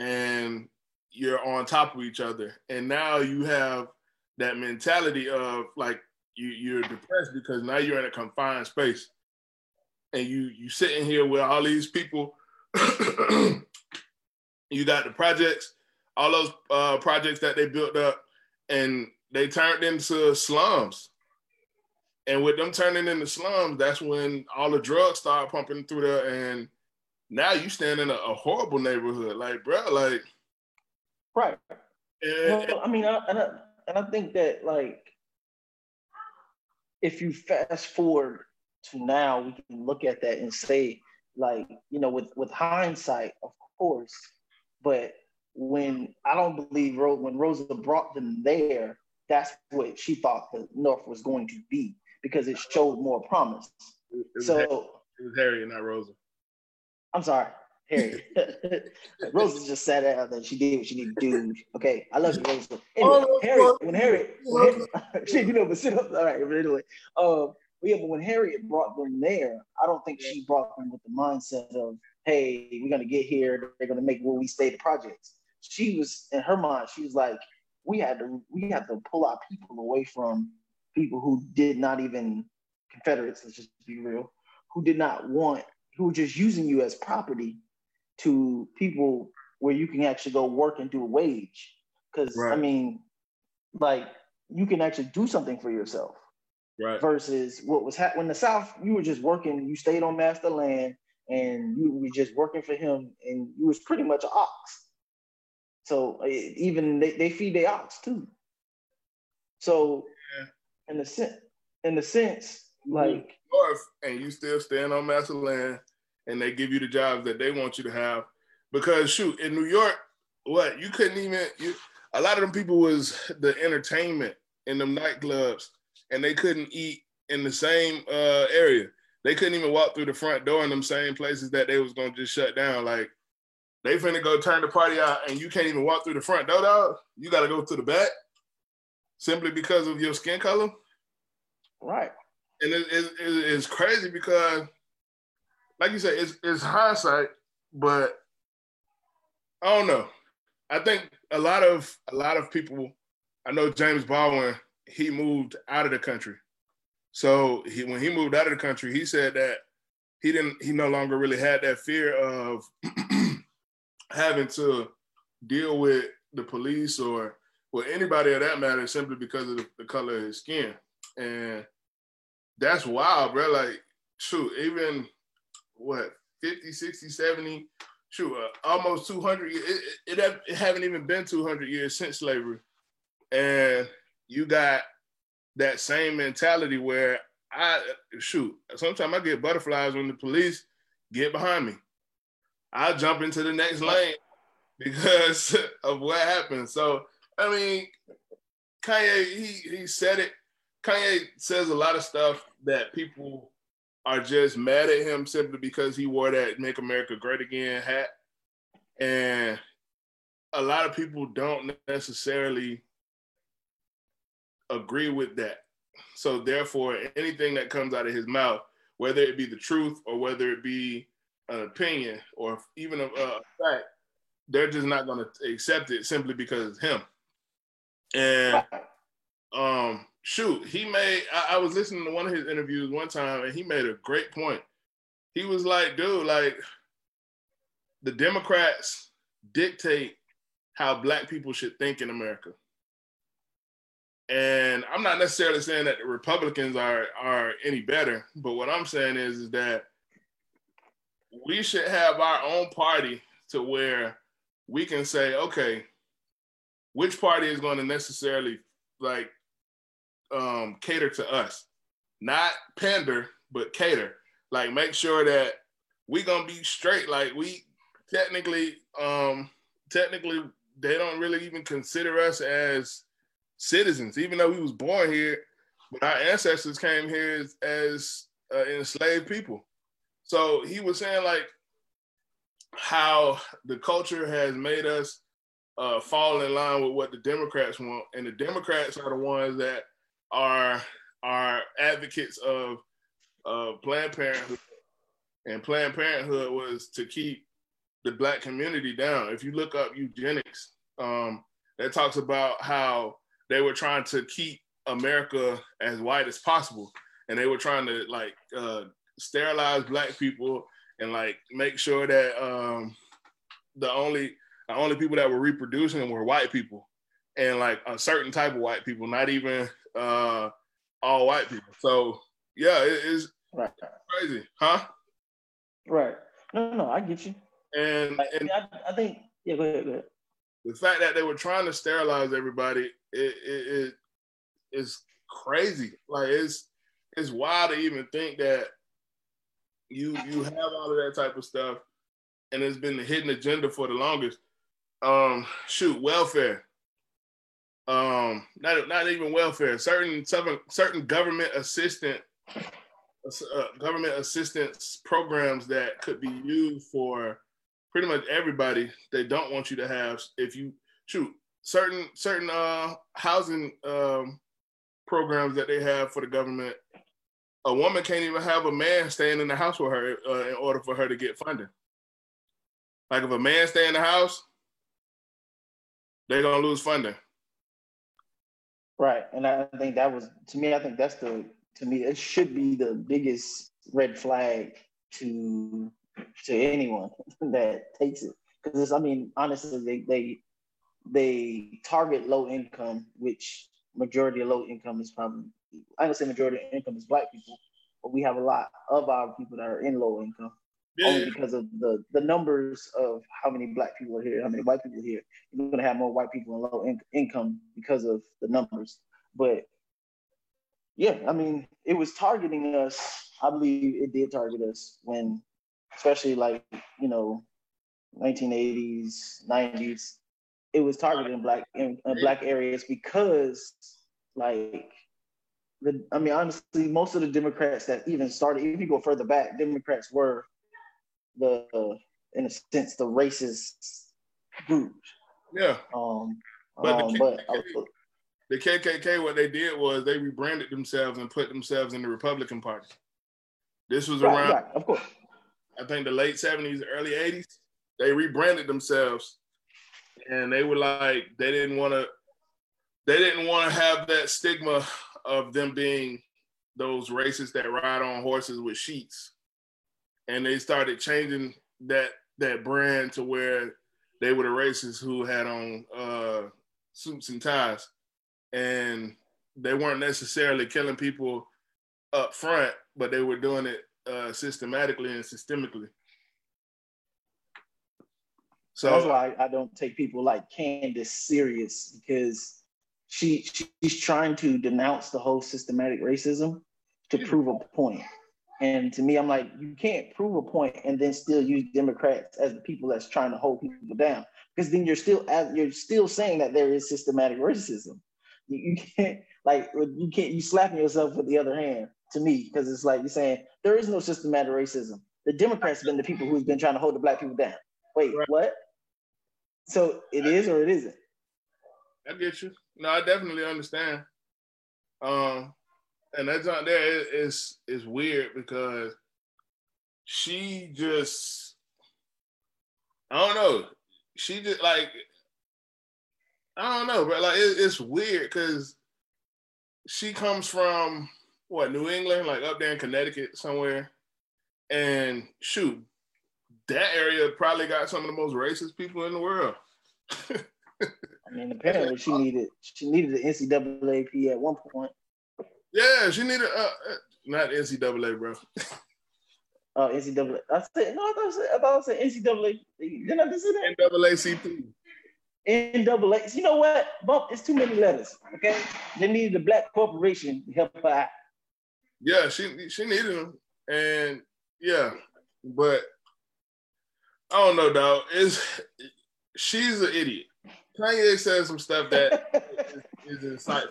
And you're on top of each other. And now you have that mentality of like you, you're depressed because now you're in a confined space and you you sitting here with all these people. you got the projects, all those uh, projects that they built up, and they turned into slums. And with them turning into slums, that's when all the drugs start pumping through there. And now you stand in a, a horrible neighborhood, like bro, like right. And, well, I mean, I, and I, and I think that like if you fast forward to now, we can look at that and say, like, you know, with with hindsight, of course, but when I don't believe Rose, when Rosa brought them there, that's what she thought the North was going to be because it showed more promise. It so Harry, it was Harry and not Rosa. I'm sorry, Harry. Rosa just sat out there. She did what she needed to do. Okay, I love you, Rosa. Anyway, oh, Harry, when Harry, when Harry you know, but sit up. All right, but anyway, um, yeah, but when Harriet mm-hmm. brought them there, I don't think she brought them with the mindset of, hey, we're gonna get here, they're gonna make where we stay the projects. She was in her mind, she was like, we had to we had to pull our people away from people who did not even Confederates, let's just be real, who did not want, who were just using you as property to people where you can actually go work and do a wage. Because right. I mean, like you can actually do something for yourself. Right. Versus what was happening in the South, you were just working, you stayed on master land and you were just working for him and you was pretty much an ox. So eh, even they, they feed their ox too. So yeah. in the sense in the sense, like north and you still stand on master land and they give you the jobs that they want you to have. Because shoot, in New York, what you couldn't even you a lot of them people was the entertainment in them nightclubs and they couldn't eat in the same uh, area. They couldn't even walk through the front door in them same places that they was gonna just shut down. Like they finna go turn the party out and you can't even walk through the front door, dog. You gotta go to the back simply because of your skin color. Right. And it, it, it, it's crazy because, like you said, it's, it's hindsight, but I don't know. I think a lot of a lot of people. I know James Baldwin. He moved out of the country, so he when he moved out of the country, he said that he didn't. He no longer really had that fear of having to deal with the police or with anybody of that matter simply because of the, the color of his skin. And that's wild, bro. Like, shoot, even what 50, 60, 70, shoot, uh, almost 200 years. It, it, it, it haven't even been 200 years since slavery. And you got that same mentality where I shoot, sometimes I get butterflies when the police get behind me. I jump into the next lane because of what happened. So, I mean, Kanye, he he said it Kanye says a lot of stuff that people are just mad at him simply because he wore that "Make America Great Again" hat, and a lot of people don't necessarily agree with that. So therefore, anything that comes out of his mouth, whether it be the truth or whether it be an opinion or even a, a fact, they're just not going to accept it simply because him. And um, shoot, he made. I, I, was listening to one of his interviews one time, and he made a great point. He was like, "Dude, like the Democrats dictate how Black people should think in America." And I'm not necessarily saying that the Republicans are are any better, but what I'm saying is, is that we should have our own party to where we can say, okay, which party is going to necessarily like um, cater to us, not pander, but cater. Like make sure that we're gonna be straight. Like we technically, um, technically, they don't really even consider us as citizens, even though we was born here. But our ancestors came here as, as uh, enslaved people. So he was saying like how the culture has made us uh, fall in line with what the Democrats want, and the Democrats are the ones that are are advocates of uh, Planned Parenthood, and Planned Parenthood was to keep the black community down. If you look up eugenics, um, that talks about how they were trying to keep America as white as possible, and they were trying to like uh, sterilize black people and like make sure that um, the only the only people that were reproducing were white people and like a certain type of white people, not even uh, all white people. So yeah, it is right. crazy, huh? Right. No, no, I get you. And, and I, I, think yeah, go ahead, go ahead. The fact that they were trying to sterilize everybody, it, it, it is crazy. Like it's it's wild to even think that you you have all of that type of stuff, and it's been the hidden agenda for the longest. Um, shoot, welfare um, not not even welfare, certain certain, certain government assistant uh, government assistance programs that could be used for pretty much everybody they don't want you to have if you shoot certain certain uh housing um programs that they have for the government a woman can't even have a man staying in the house with her uh, in order for her to get funding. Like if a man stay in the house they're gonna lose funding. Right and i think that was to me i think that's the to me it should be the biggest red flag to to anyone that takes it because I mean honestly they they they target low income, which majority of low income is probably I don't say majority of income is black people, but we have a lot of our people that are in low income. Yeah. Only because of the the numbers of how many black people are here, how many white people are here. You're gonna have more white people in low in- income because of the numbers. But yeah, I mean, it was targeting us. I believe it did target us when especially like you know 1980s 90s it was targeted in black in, in black areas because like the i mean honestly most of the democrats that even started if you go further back democrats were the in a sense the racist group. Yeah. Um but, um, the, KKK, but the kkk what they did was they rebranded themselves and put themselves in the republican party. This was right, around right, of course I think the late 70s, early 80s, they rebranded themselves and they were like, they didn't want to, they didn't want to have that stigma of them being those racists that ride on horses with sheets. And they started changing that that brand to where they were the racists who had on uh, suits and ties. And they weren't necessarily killing people up front, but they were doing it uh, systematically and systemically. So that's why I don't take people like Candace serious because she she's trying to denounce the whole systematic racism to prove a point. And to me, I'm like, you can't prove a point and then still use Democrats as the people that's trying to hold people down, because then you're still you're still saying that there is systematic racism. You, you can't like you can't you slapping yourself with the other hand to me because it's like you're saying there is no systematic racism. The Democrats have been the people who's been trying to hold the black people down. Wait, right. what? So it is or it isn't. I get you. No, I definitely understand. Um, and that's not there is is weird because she just I don't know. She just like I don't know, but like it, it's weird because she comes from what New England, like up there in Connecticut somewhere, and shoot, that area probably got some of the most racist people in the world. I mean, apparently she needed she needed the NCAAP at one point. Yeah, she needed uh, uh not NCAA, bro. Oh, uh, NCAA. I said no. I thought I said, I thought I said NCAA. Didn't I just say that? NAACP. NAA. You know what? Bump. It's too many letters. Okay. They needed a black corporation to help her out. Yeah, she she needed him, and yeah, but I don't know, dog. Is she's an idiot. Kanye said some stuff that is, is insightful.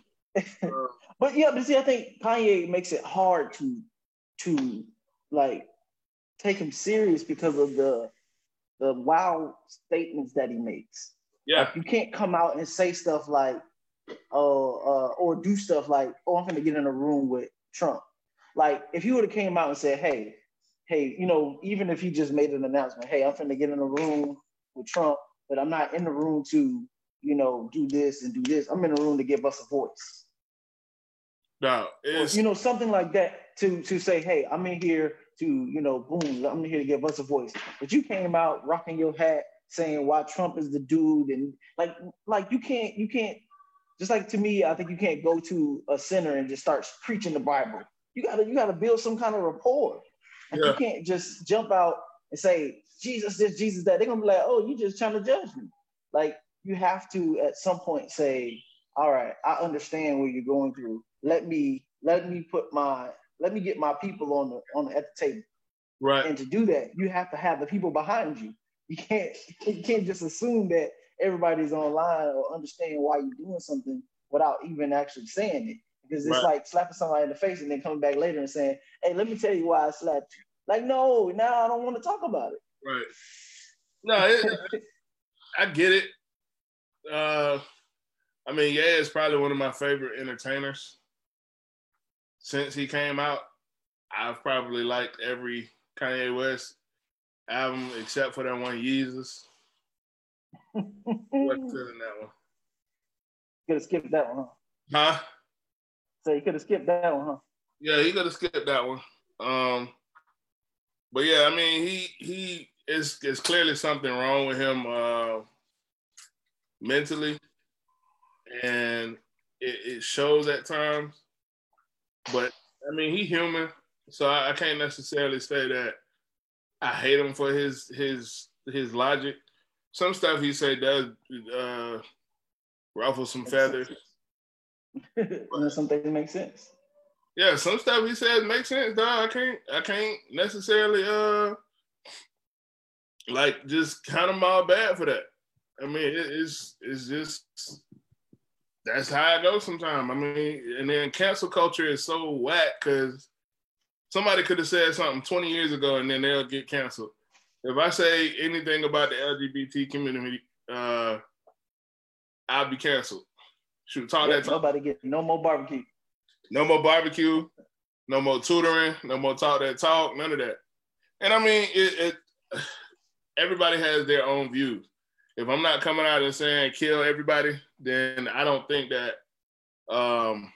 Um, but yeah, but see, I think Kanye makes it hard to to like take him serious because of the the wild statements that he makes. Yeah, like, you can't come out and say stuff like, "Oh," uh, or do stuff like, "Oh, I'm gonna get in a room with Trump." Like if he would have came out and said, "Hey, hey, you know, even if he just made an announcement, hey, I'm finna get in the room with Trump, but I'm not in the room to, you know, do this and do this. I'm in the room to give us a voice." No, it's... you know, something like that to to say, "Hey, I'm in here to, you know, boom, I'm here to give us a voice." But you came out rocking your hat, saying why Trump is the dude, and like, like you can't, you can't. Just like to me, I think you can't go to a center and just start preaching the Bible you gotta you gotta build some kind of rapport. And yeah. you can't just jump out and say Jesus this, Jesus that. They're gonna be like, oh, you just trying to judge me. Like you have to at some point say, all right, I understand what you're going through. Let me let me put my let me get my people on the on the, at the table. Right. And to do that, you have to have the people behind you. You can't you can't just assume that everybody's online or understand why you're doing something without even actually saying it because it's right. like slapping somebody in the face and then coming back later and saying, "Hey, let me tell you why I slapped you." Like, no, now I don't want to talk about it. Right. No, it, I get it. Uh, I mean, yeah, it's probably one of my favorite entertainers since he came out. I've probably liked every Kanye West album except for that one Yeezus. What's good in that one? Have skipped that one, huh? Huh? So he could have skipped that one, huh? Yeah, he could have skipped that one. Um, but yeah, I mean, he he is is clearly something wrong with him uh, mentally, and it, it, shows at times. But I mean, he human, so I, I can't necessarily say that I hate him for his his his logic. Some stuff he say does uh, ruffle some feathers. some things make sense. Yeah, some stuff he says makes sense, dog. I can't I can't necessarily uh like just kind of all bad for that. I mean, it, it's it's just that's how it goes sometimes. I mean, and then cancel culture is so whack because somebody could have said something 20 years ago and then they'll get canceled. If I say anything about the LGBT community, uh, I'll be canceled. Shoot, talk yeah, that talk. Nobody get no more barbecue. No more barbecue. No more tutoring. No more talk that talk. None of that. And I mean, it, it everybody has their own views. If I'm not coming out and saying kill everybody, then I don't think that um,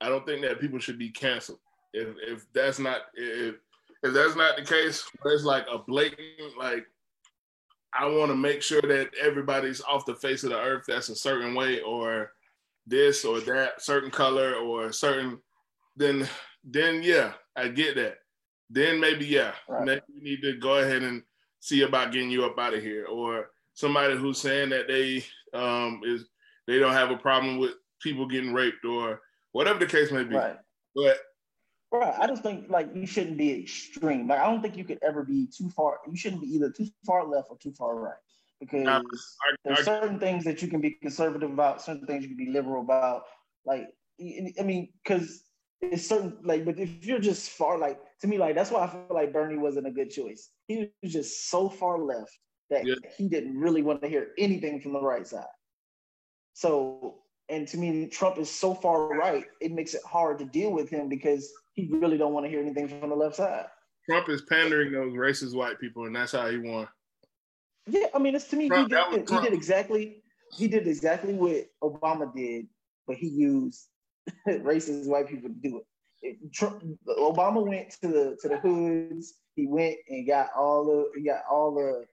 I don't think that people should be canceled. If if that's not if if that's not the case, it's like a blatant like I want to make sure that everybody's off the face of the earth that's a certain way or this or that certain color or certain then then yeah, I get that. Then maybe yeah, right. maybe we need to go ahead and see about getting you up out of here or somebody who's saying that they um is they don't have a problem with people getting raped or whatever the case may be. Right. But Right. I just think like you shouldn't be extreme. Like I don't think you could ever be too far. You shouldn't be either too far left or too far right. Because I, there's certain things that you can be conservative about, certain things you can be liberal about. Like I mean, because it's certain like, but if you're just far like to me, like that's why I feel like Bernie wasn't a good choice. He was just so far left that yeah. he didn't really want to hear anything from the right side. So, and to me, Trump is so far right, it makes it hard to deal with him because he really don't want to hear anything from the left side. Trump is pandering those racist white people, and that's how he won. Yeah, I mean, it's to me, Trump, he, did, he did exactly he did exactly what Obama did, but he used racist white people to do it. it Trump, Obama went to the to the hoods. He went and got all the he got all the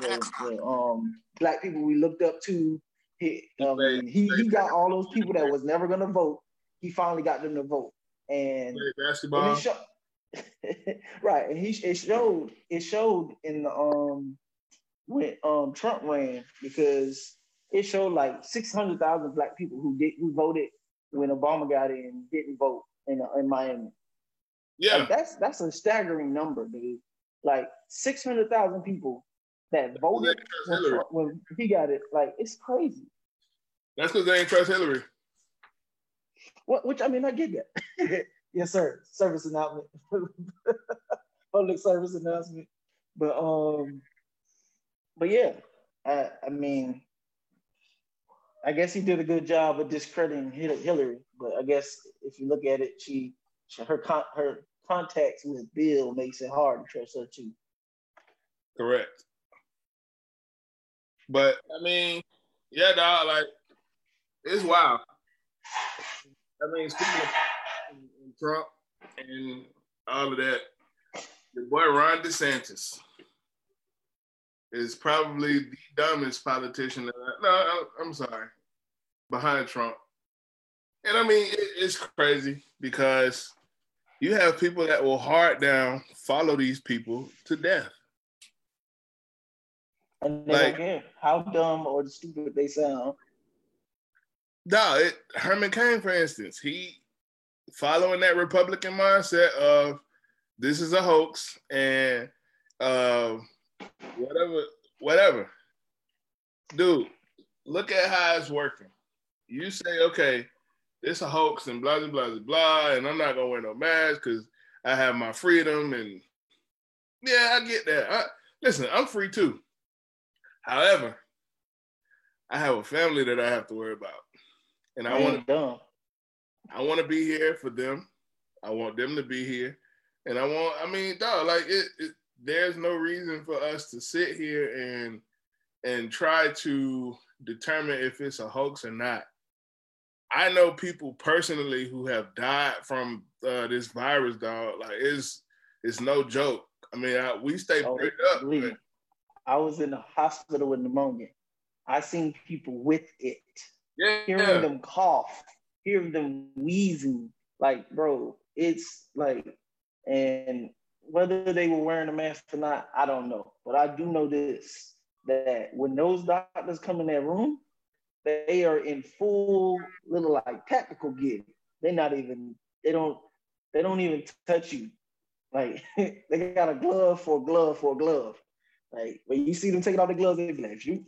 the, the um, black people we looked up to. He, um, he he got all those people that was never gonna vote. He finally got them to vote, and basketball. Show, right, and he it showed it showed in the um when um Trump ran because it showed like six hundred thousand black people who did who voted when Obama got in didn't vote in uh, in Miami. Yeah, like that's that's a staggering number, dude. Like six hundred thousand people that voted when, when, he got it. Like it's crazy. That's because they ain't trust Hillary. What? Which I mean, I get that. yes, sir. Service announcement, public service announcement. But um, but yeah, I, I mean, I guess he did a good job of discrediting Hillary. But I guess if you look at it, she, she her con- her contacts with Bill makes it hard to trust her too. Correct. But I mean, yeah, dog, like it's wild. I mean, speaking of Trump and all of that, the boy Ron DeSantis is probably the dumbest politician. That I, no, I'm sorry, behind Trump. And I mean, it, it's crazy because you have people that will hard down follow these people to death. And they like, don't care how dumb or stupid they sound. No, it, Herman Cain, for instance, he following that Republican mindset of this is a hoax and uh, whatever, whatever. Dude, look at how it's working. You say, okay, it's a hoax and blah blah blah blah, and I'm not gonna wear no mask because I have my freedom and yeah, I get that. I, listen, I'm free too. However, I have a family that I have to worry about, and I want to. I want to be here for them. I want them to be here, and I want. I mean, dog, like it, it. There's no reason for us to sit here and and try to determine if it's a hoax or not. I know people personally who have died from uh, this virus, dog. Like it's it's no joke. I mean, I, we stay oh, up. I was in the hospital with pneumonia. I seen people with it. Yeah. Hearing them cough, hearing them wheezing. Like, bro, it's like, and whether they were wearing a mask or not, I don't know. But I do know this that when those doctors come in that room, they are in full little like tactical gear. They're not even, they don't, they don't even touch you. Like they got a glove for a glove for a glove. Like when you see them taking off the gloves, they be like, you.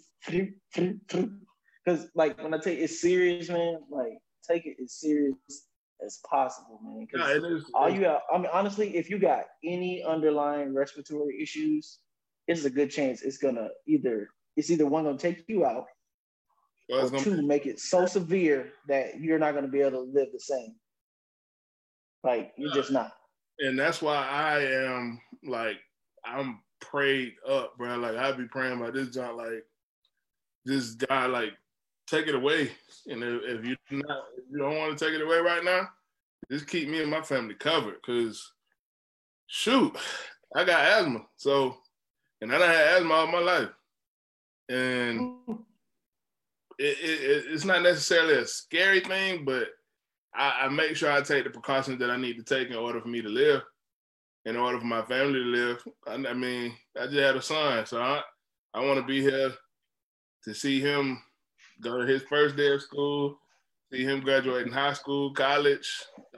because like when I take it serious, man, like take it as serious as possible, man. Because all you got, I mean, honestly, if you got any underlying respiratory issues, it's a good chance it's gonna either it's either one gonna take you out, well, or two make it so severe that you're not gonna be able to live the same. Like you're just not. And that's why I am like I'm prayed up, bro. Like I be praying about this job, like this guy, like take it away. And if, if you not, if you don't want to take it away right now, just keep me and my family covered. Cause shoot, I got asthma. So, and I had asthma all my life, and it, it, it's not necessarily a scary thing, but I, I make sure I take the precautions that I need to take in order for me to live in order for my family to live. I, I mean, I just had a son, so I I want to be here to see him go to his first day of school, see him graduating high school, college,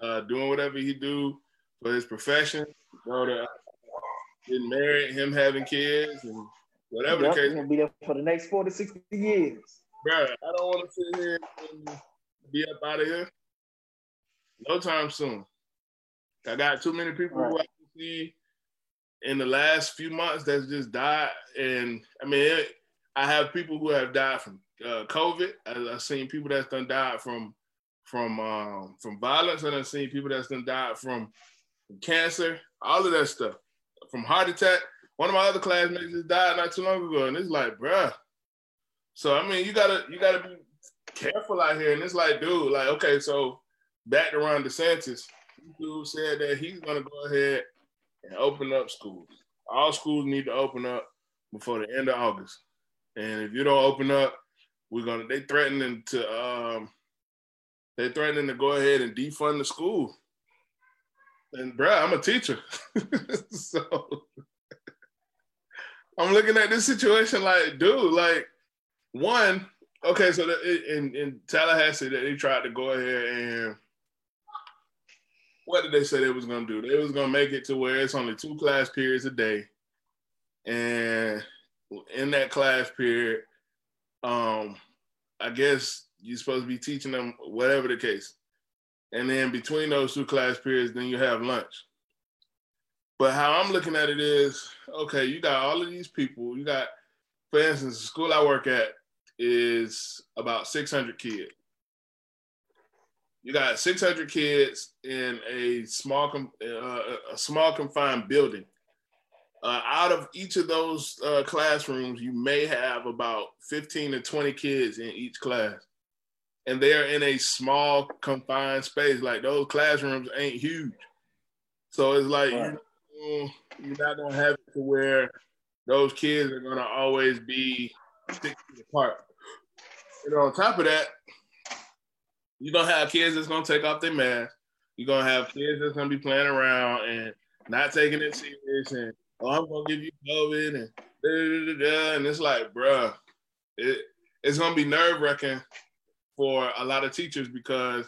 uh, doing whatever he do for his profession, go to getting married, him having kids, and whatever yep, the case. Gonna be there for the next 40, 60 years. Bro, I don't want to sit here and be up out of here. No time soon. I got too many people right. who I see in the last few months that's just died. And I mean, it, I have people who have died from uh, COVID. I, have seen people that's done died from from um, from violence, I've seen people that's done died from cancer, all of that stuff, from heart attack. One of my other classmates just died not too long ago, and it's like, bruh. So I mean, you gotta you gotta be careful out here, and it's like, dude, like, okay, so back to Ron DeSantis, dude said that he's gonna go ahead and open up schools. All schools need to open up before the end of August. And if you don't open up, we're gonna they threatening to um they're threatening to go ahead and defund the school. And bro, I'm a teacher. so I'm looking at this situation like, dude, like one, okay, so the, in, in Tallahassee, they tried to go ahead and what did they say they was gonna do? They was gonna make it to where it's only two class periods a day, and in that class period, um, I guess you're supposed to be teaching them whatever the case, and then between those two class periods, then you have lunch. But how I'm looking at it is, okay, you got all of these people. You got, for instance, the school I work at is about 600 kids you got 600 kids in a small uh, a small confined building. Uh, out of each of those uh, classrooms, you may have about 15 to 20 kids in each class, and they're in a small confined space. Like those classrooms ain't huge, so it's like right. you, you're not gonna have it to where those kids are gonna always be six feet apart. And on top of that, you're gonna have kids that's gonna take off their mask. You're gonna have kids that's gonna be playing around and not taking it serious and oh, I'm gonna give you COVID and da, da, da, and it's like, bruh, it it's gonna be nerve wracking for a lot of teachers because,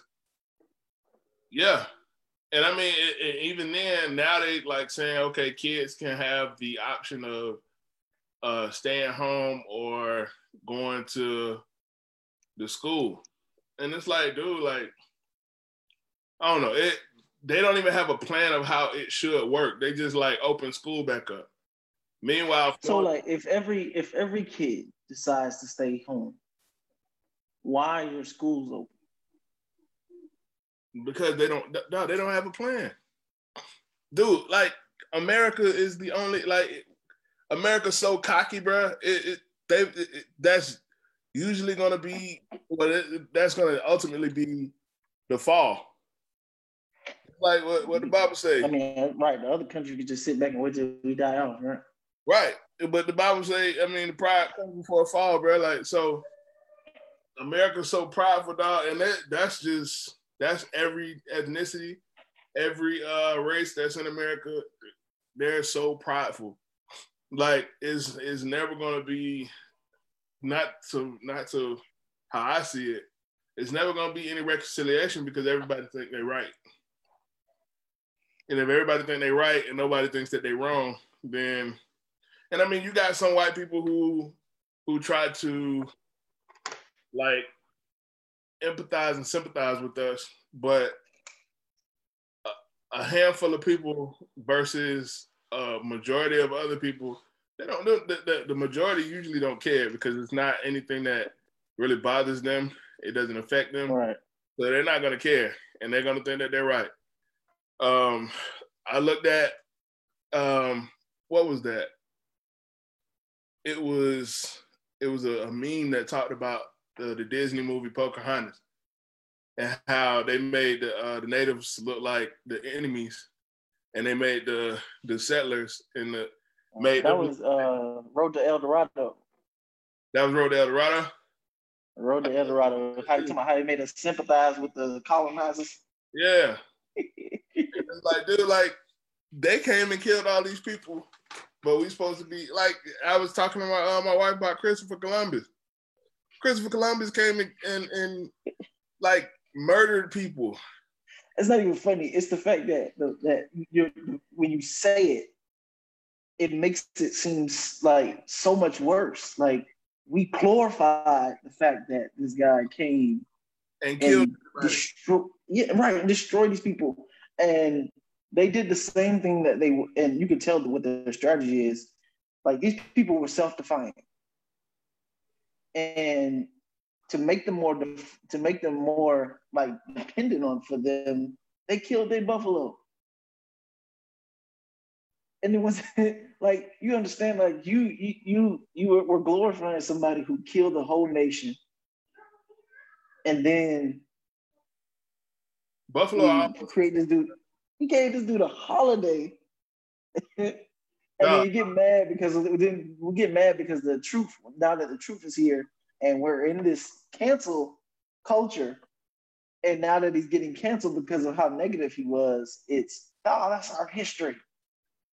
yeah, and I mean, it, it, even then, now they like saying, okay, kids can have the option of uh, staying home or going to the school. And it's like, dude, like, I don't know. It they don't even have a plan of how it should work. They just like open school back up. Meanwhile, so like if every if every kid decides to stay home, why are your schools open? Because they don't no, they don't have a plan. Dude, like America is the only like America's so cocky, bro. It, it they it, that's usually gonna be what it, that's gonna ultimately be the fall. Like what, what the Bible says. I mean, right. The other country could just sit back and wait till we die off, right? Right. But the Bible say, I mean, the pride comes before a fall, bro. Like so America's so prideful, dog, and that that's just that's every ethnicity, every uh race that's in America, they're so prideful. Like it's it's never gonna be not to not to how I see it, it's never gonna be any reconciliation because everybody think they're right. And if everybody think they're right and nobody thinks that they're wrong, then and I mean you got some white people who who try to like empathize and sympathize with us, but a, a handful of people versus a majority of other people, they don't. The, the, the majority usually don't care because it's not anything that really bothers them. It doesn't affect them, right? So they're not gonna care, and they're gonna think that they're right. Um, I looked at um, what was that? It was it was a, a meme that talked about the, the Disney movie Pocahontas and how they made the, uh, the natives look like the enemies, and they made the the settlers in the made that was uh, Road to El Dorado. That was Road to El Dorado. Road to El Dorado. How you how they made us sympathize with the colonizers? Yeah. It's like, dude, like they came and killed all these people, but we supposed to be like I was talking to my uh, my wife about Christopher Columbus. Christopher Columbus came and, and, and like murdered people. It's not even funny. It's the fact that that you when you say it, it makes it seem like so much worse. Like we glorified the fact that this guy came and killed, destroy, yeah, right, destroy these people, and they did the same thing that they and you can tell what their strategy is. Like these people were self-defiant and to make them more to make them more like dependent on for them, they killed their buffalo. And it was like you understand, like you you you you were glorifying somebody who killed the whole nation, and then Buffalo create this dude. He gave this dude a holiday, and then you get mad because then we get mad because the truth. Now that the truth is here, and we're in this cancel culture. And now that he's getting canceled because of how negative he was, it's oh, that's our history.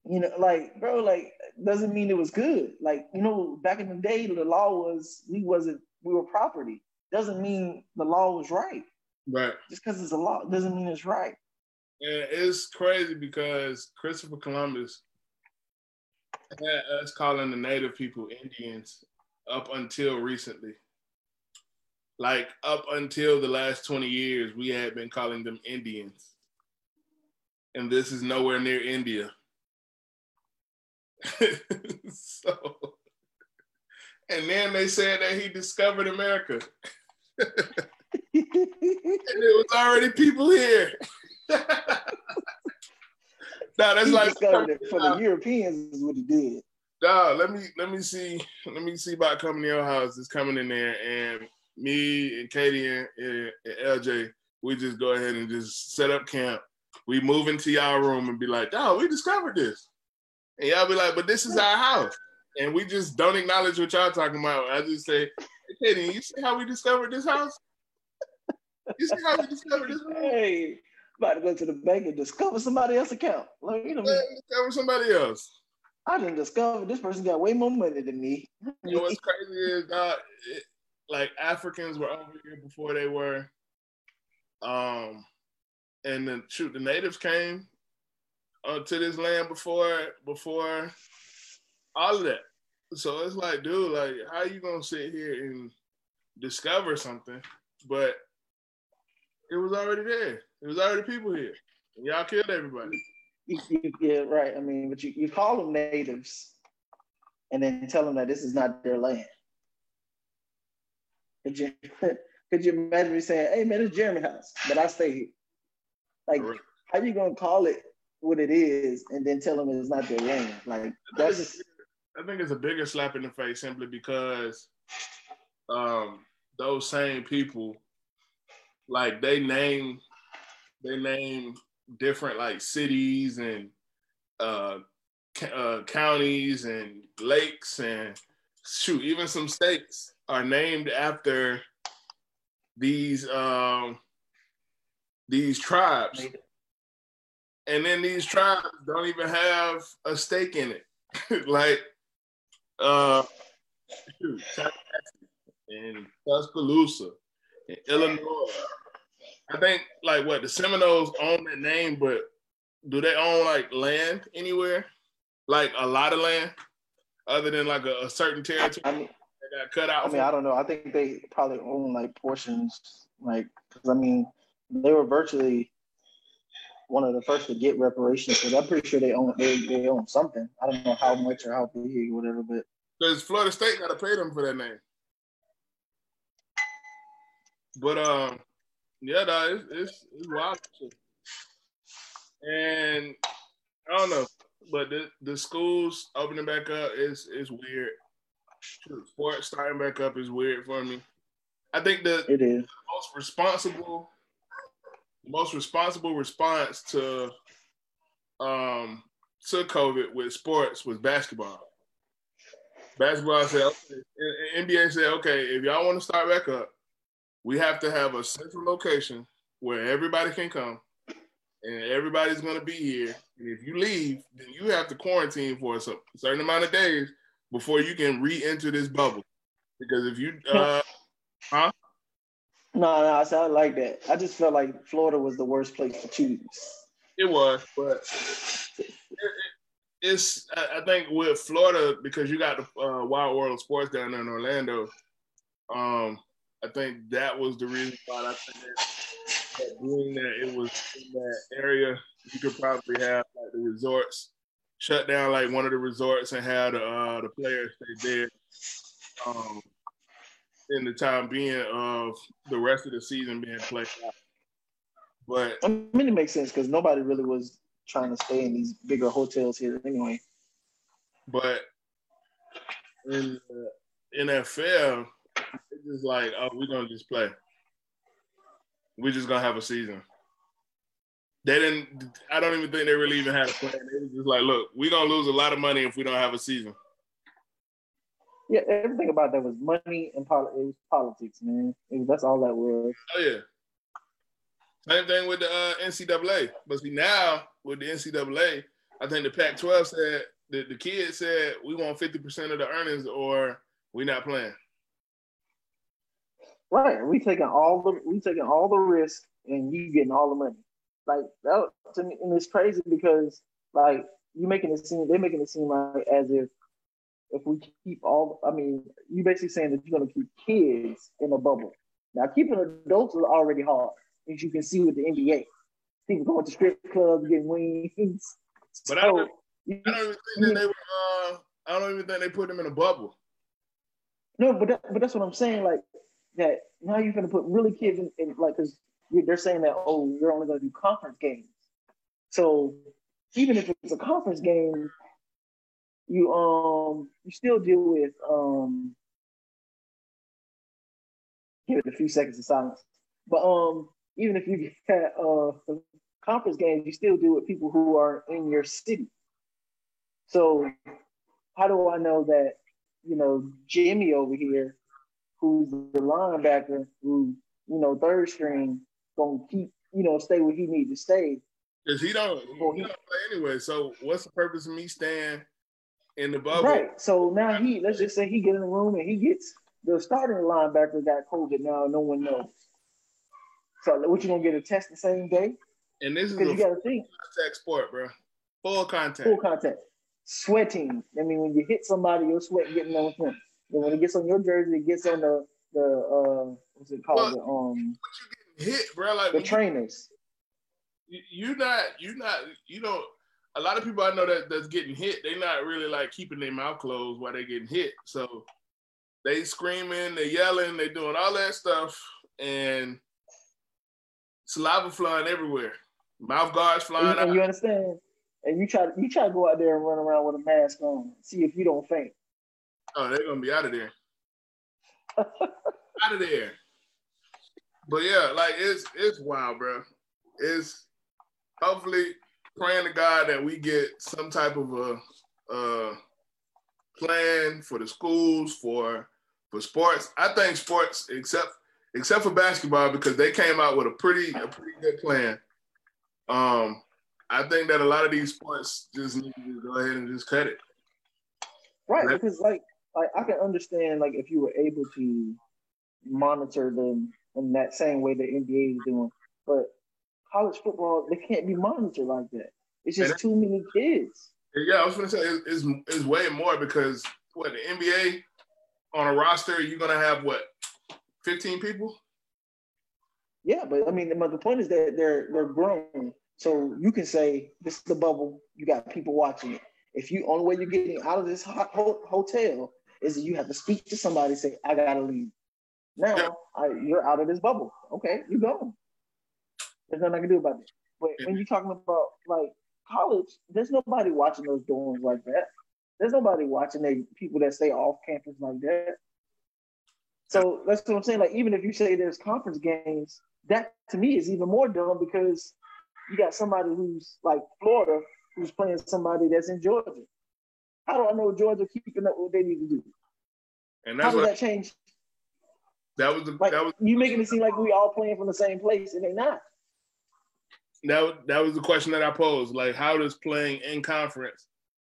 You know, like, bro, like doesn't mean it was good. Like, you know, back in the day, the law was we wasn't we were property. Doesn't mean the law was right. Right. Just because it's a law doesn't mean it's right. And it's crazy because Christopher Columbus had us calling the native people Indians up until recently. Like up until the last 20 years, we had been calling them Indians. And this is nowhere near India. so, and then they said that he discovered America. and it was already people here. now that's he like for the Europeans is what he did. Dog, let me let me see let me see about coming to your house. It's coming in there, and me and Katie and, and, and LJ, we just go ahead and just set up camp. We move into y'all room and be like, "Dog, we discovered this," and y'all be like, "But this is our house," and we just don't acknowledge what y'all talking about. I just say, hey, "Katie, you see how we discovered this house? You see how we discovered this room?" Hey, about to go to the bank and discover somebody else's account. Like, you know, discover somebody else. I didn't discover this person got way more money than me. You know what's crazy is uh, it, like Africans were over here before they were. Um, and then shoot, the natives came uh, to this land before before all of that. So it's like, dude, like, how you gonna sit here and discover something, but it was already there. It was already people here. And y'all killed everybody yeah, right. I mean, but you, you call them natives, and then tell them that this is not their land. Could you, could you imagine me saying, "Hey man, it's Jeremy house, but I stay here"? Like, how you gonna call it what it is and then tell them it's not their land? Like that's. I think it's a bigger slap in the face simply because um, those same people, like they name, they name different like cities and uh, uh, counties and lakes and shoot, even some states are named after these um, these tribes. And then these tribes don't even have a stake in it. like uh shoot, in Tuscaloosa, in Illinois. I think like what the Seminoles own that name, but do they own like land anywhere? Like a lot of land, other than like a, a certain territory I mean, that got cut out. I mean, I don't know. I think they probably own like portions, like because I mean, they were virtually one of the first to get reparations. So I'm pretty sure they own they, they own something. I don't know how much or how big or whatever, but because Florida State got to pay them for that name. But um, yeah, no, it's, it's, it's wild. And I don't know, but the, the schools opening back up is is weird. Sports starting back up is weird for me. I think the, it is. the most responsible, most responsible response to um to COVID with sports was basketball. Basketball said, okay, NBA said, okay, if y'all want to start back up, we have to have a central location where everybody can come and everybody's going to be here. And if you leave, then you have to quarantine for a certain amount of days before you can re-enter this bubble. Because if you, uh, huh? No, no, I sound like that. I just felt like Florida was the worst place to choose. It was, but it, it, it's I think with Florida because you got the uh, Wide World of Sports down there in Orlando. Um, I think that was the reason why I think that, that being that it was in that area, you could probably have like the resorts shut down like one of the resorts and have the uh, the players stay there. Um, in the time being of the rest of the season being played out. But I mean, it makes sense because nobody really was trying to stay in these bigger hotels here anyway. But in the NFL, just like, oh, we're gonna just play. We're just gonna have a season. They didn't. I don't even think they really even had a plan. They was just like, look, we're gonna lose a lot of money if we don't have a season. Yeah, everything about that was money and poli- it was politics, man. Was, that's all that was. Oh yeah. Same thing with the uh, NCAA. But see now with the NCAA, I think the Pac-12 said the, the kids said we want 50% of the earnings or we're not playing. Right. We taking all the we taking all the risk and you getting all the money. Like that to me and it's crazy because like you making it seem they're making it seem like as if if we keep all I mean, you basically saying that you're gonna keep kids in a bubble. Now keeping adults is already hard, as you can see with the NBA. People going to strip clubs getting wings. But so, I, don't, I don't even think that they were uh, I don't even think they put them in a bubble. No, but that, but that's what I'm saying. Like that now you're going to put really kids in, in like because they're saying that oh you're only going to do conference games. So even if it's a conference game, you um you still deal with um give it a few seconds of silence. But um even if you get uh conference games, you still deal with people who are in your city. So how do I know that you know Jimmy over here who's the linebacker, who you know third string, gonna keep you know stay where he needs to stay. Because he don't, he, don't play anyway. So what's the purpose of me staying in the bubble? Right. So now he let's just say he get in the room and he gets the starting linebacker got COVID. Now no one knows. So what you gonna get a test the same day? And this is a you gotta think contact sport, bro. Full contact. Full contact. Sweating. I mean, when you hit somebody, your sweat getting on him. And when it gets on your jersey, it gets on the the uh what's it called? Well, the, um you getting hit, bro. Like the trainers. You, you not You're not you don't a lot of people I know that that's getting hit, They're not really like keeping their mouth closed while they're getting hit. So they screaming, they yelling, they doing all that stuff, and saliva flying everywhere, mouth guards flying and, out. And you understand? And you try you try to go out there and run around with a mask on, see if you don't faint. Oh, they're gonna be out of there. out of there. But yeah, like it's it's wild, bro. It's hopefully praying to God that we get some type of a, plan for the schools for for sports. I think sports, except except for basketball, because they came out with a pretty a pretty good plan. Um, I think that a lot of these sports just need to go ahead and just cut it. Right, because like like I can understand like if you were able to monitor them in that same way the NBA is doing, but college football they can't be monitored like that. It's just too many kids. Yeah, I was gonna say it's, it's way more because what the NBA on a roster you're gonna have what 15 people. Yeah, but I mean, but the point is that they're they're grown, so you can say this is the bubble. You got people watching it. If you only way you're getting out of this hot hotel is that you have to speak to somebody, say I gotta leave. Now yeah. I, you're out of this bubble. Okay, you go. There's nothing I can do about it. But when you're talking about like college, there's nobody watching those dorms like that. There's nobody watching the people that stay off campus like that. So that's what I'm saying. Like, even if you say there's conference games, that to me is even more dumb because you got somebody who's like Florida who's playing somebody that's in Georgia. How do I know Georgia keeping up what they need to do? And that's how does that change? That was the, like, that was you making it seem like we all playing from the same place, and they not that that was the question that I posed. Like, how does playing in conference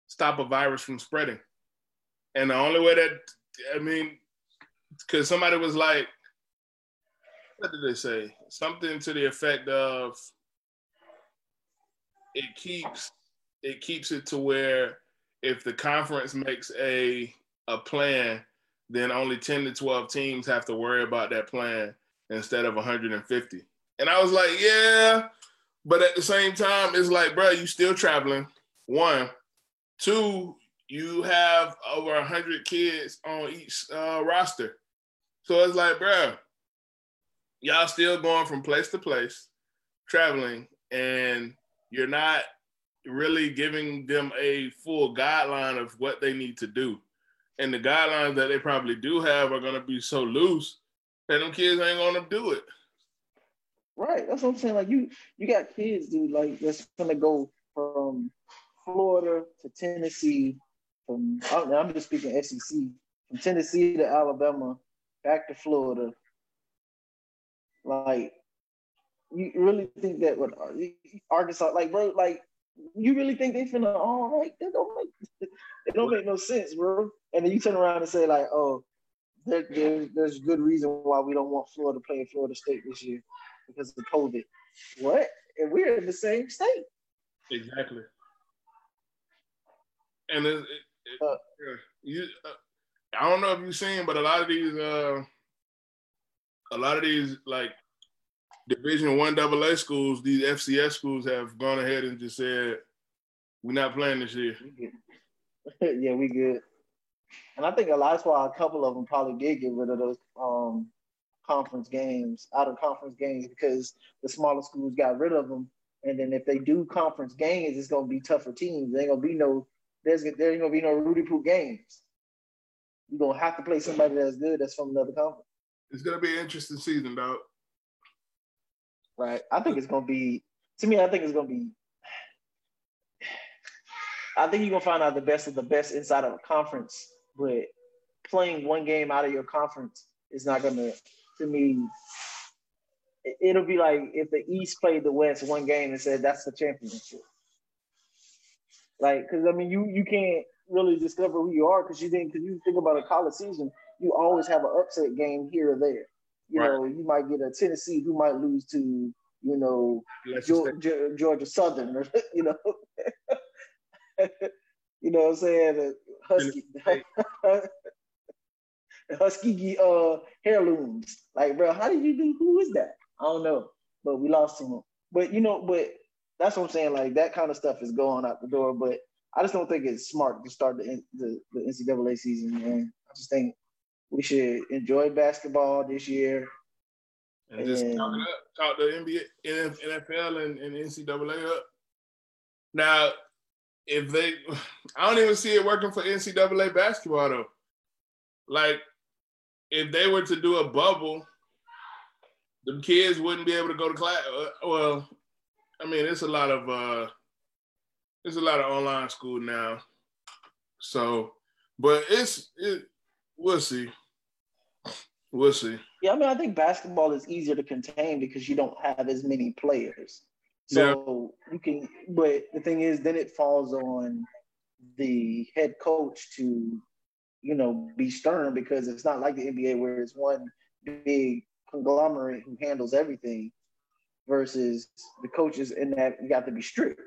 stop a virus from spreading? And the only way that I mean, because somebody was like, what did they say? Something to the effect of it keeps it keeps it to where if the conference makes a a plan, then only 10 to 12 teams have to worry about that plan instead of 150. And I was like, yeah, but at the same time, it's like, bro, you still traveling. One, two, you have over hundred kids on each uh, roster, so it's like, bro, y'all still going from place to place, traveling, and you're not really giving them a full guideline of what they need to do. And the guidelines that they probably do have are going to be so loose that them kids ain't going to do it. Right. That's what I'm saying. Like you, you got kids, dude. Like that's gonna go from Florida to Tennessee. From I'm just speaking SEC. From Tennessee to Alabama, back to Florida. Like, you really think that what Arkansas, like, bro, like, you really think they finna all right? That don't make it don't make no sense, bro. And then you turn around and say like, oh, there, there, there's good reason why we don't want Florida playing Florida State this year because of COVID. What? And we're in the same state. Exactly. And it, it, it, uh, you, uh, I don't know if you've seen, but a lot of these, uh, a lot of these like Division One AA schools, these FCS schools have gone ahead and just said, "We're not playing this year." yeah, we good. And I think a lot. That's why a couple of them probably did get rid of those um, conference games, out of conference games, because the smaller schools got rid of them. And then if they do conference games, it's gonna be tougher teams. There ain't gonna be no there's there ain't gonna be no Rudy Poo games. You're gonna have to play somebody that's good that's from another conference. It's gonna be an interesting season, dog. Right. I think it's gonna be to me, I think it's gonna be I think you're gonna find out the best of the best inside of a conference, but playing one game out of your conference is not gonna to me, it'll be like if the East played the West one game and said that's the championship. Like, because I mean, you you can't really discover who you are because you think because you think about a college season, you always have an upset game here or there. You right. know, you might get a Tennessee who might lose to you know Georgia, Georgia Southern or you know. you know what I'm saying? Husky. Husky uh, heirlooms. Like, bro, how did you do? Who is that? I don't know, but we lost him. But you know, but that's what I'm saying. Like that kind of stuff is going out the door, but I just don't think it's smart to start the the, the NCAA season. Man, I just think we should enjoy basketball this year. And, just talk up, talk the NBA, NFL, and, and NCAA up. Now, if they, I don't even see it working for NCAA basketball though. Like, if they were to do a bubble, the kids wouldn't be able to go to class. Uh, well, I mean, it's a lot of uh, there's a lot of online school now. So, but it's it. We'll see. We'll see. Yeah, I mean, I think basketball is easier to contain because you don't have as many players. So yeah. you can, but the thing is, then it falls on the head coach to, you know, be stern because it's not like the NBA where it's one big conglomerate who handles everything versus the coaches in that you got to be strict.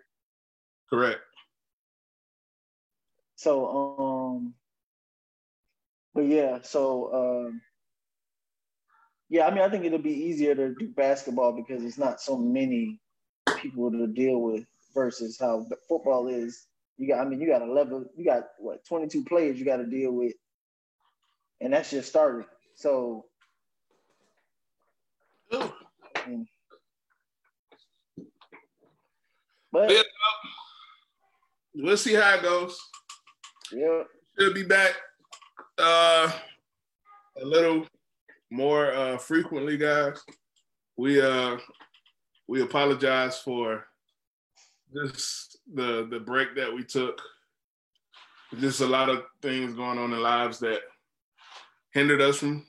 Correct. So, um, but yeah, so um, yeah, I mean, I think it'll be easier to do basketball because it's not so many people to deal with versus how football is. You got, I mean, you got 11, you got what, 22 players you got to deal with, and that's just starting. So, and, but yeah, we'll see how it goes. Yeah, should be back uh, a little more uh, frequently, guys. We uh we apologize for just the the break that we took. Just a lot of things going on in lives that hindered us from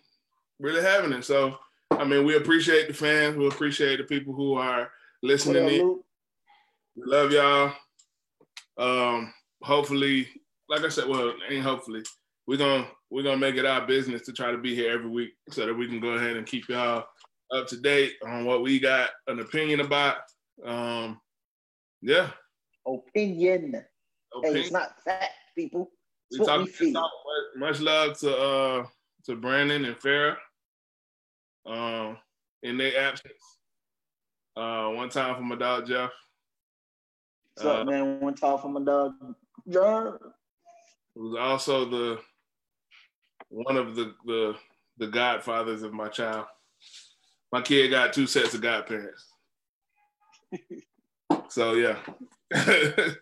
really having it. So, I mean, we appreciate the fans. We appreciate the people who are listening in. We love y'all. Um, hopefully, like I said, well, ain't hopefully, we're gonna we're gonna make it our business to try to be here every week so that we can go ahead and keep y'all up to date on what we got an opinion about. Um, yeah. Opinion. opinion. Hey, it's not fact, people. It's we talk, we. Talk, much love to uh to Brandon and Farah. Um, in their absence. Uh, one time for my dog Jeff. What's uh, up, man? One time for my dog John. It was also the one of the the the godfathers of my child. My kid got two sets of godparents. so yeah. but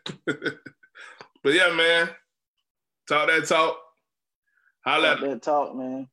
yeah, man. Talk that talk. Holla. Talk that talk, man.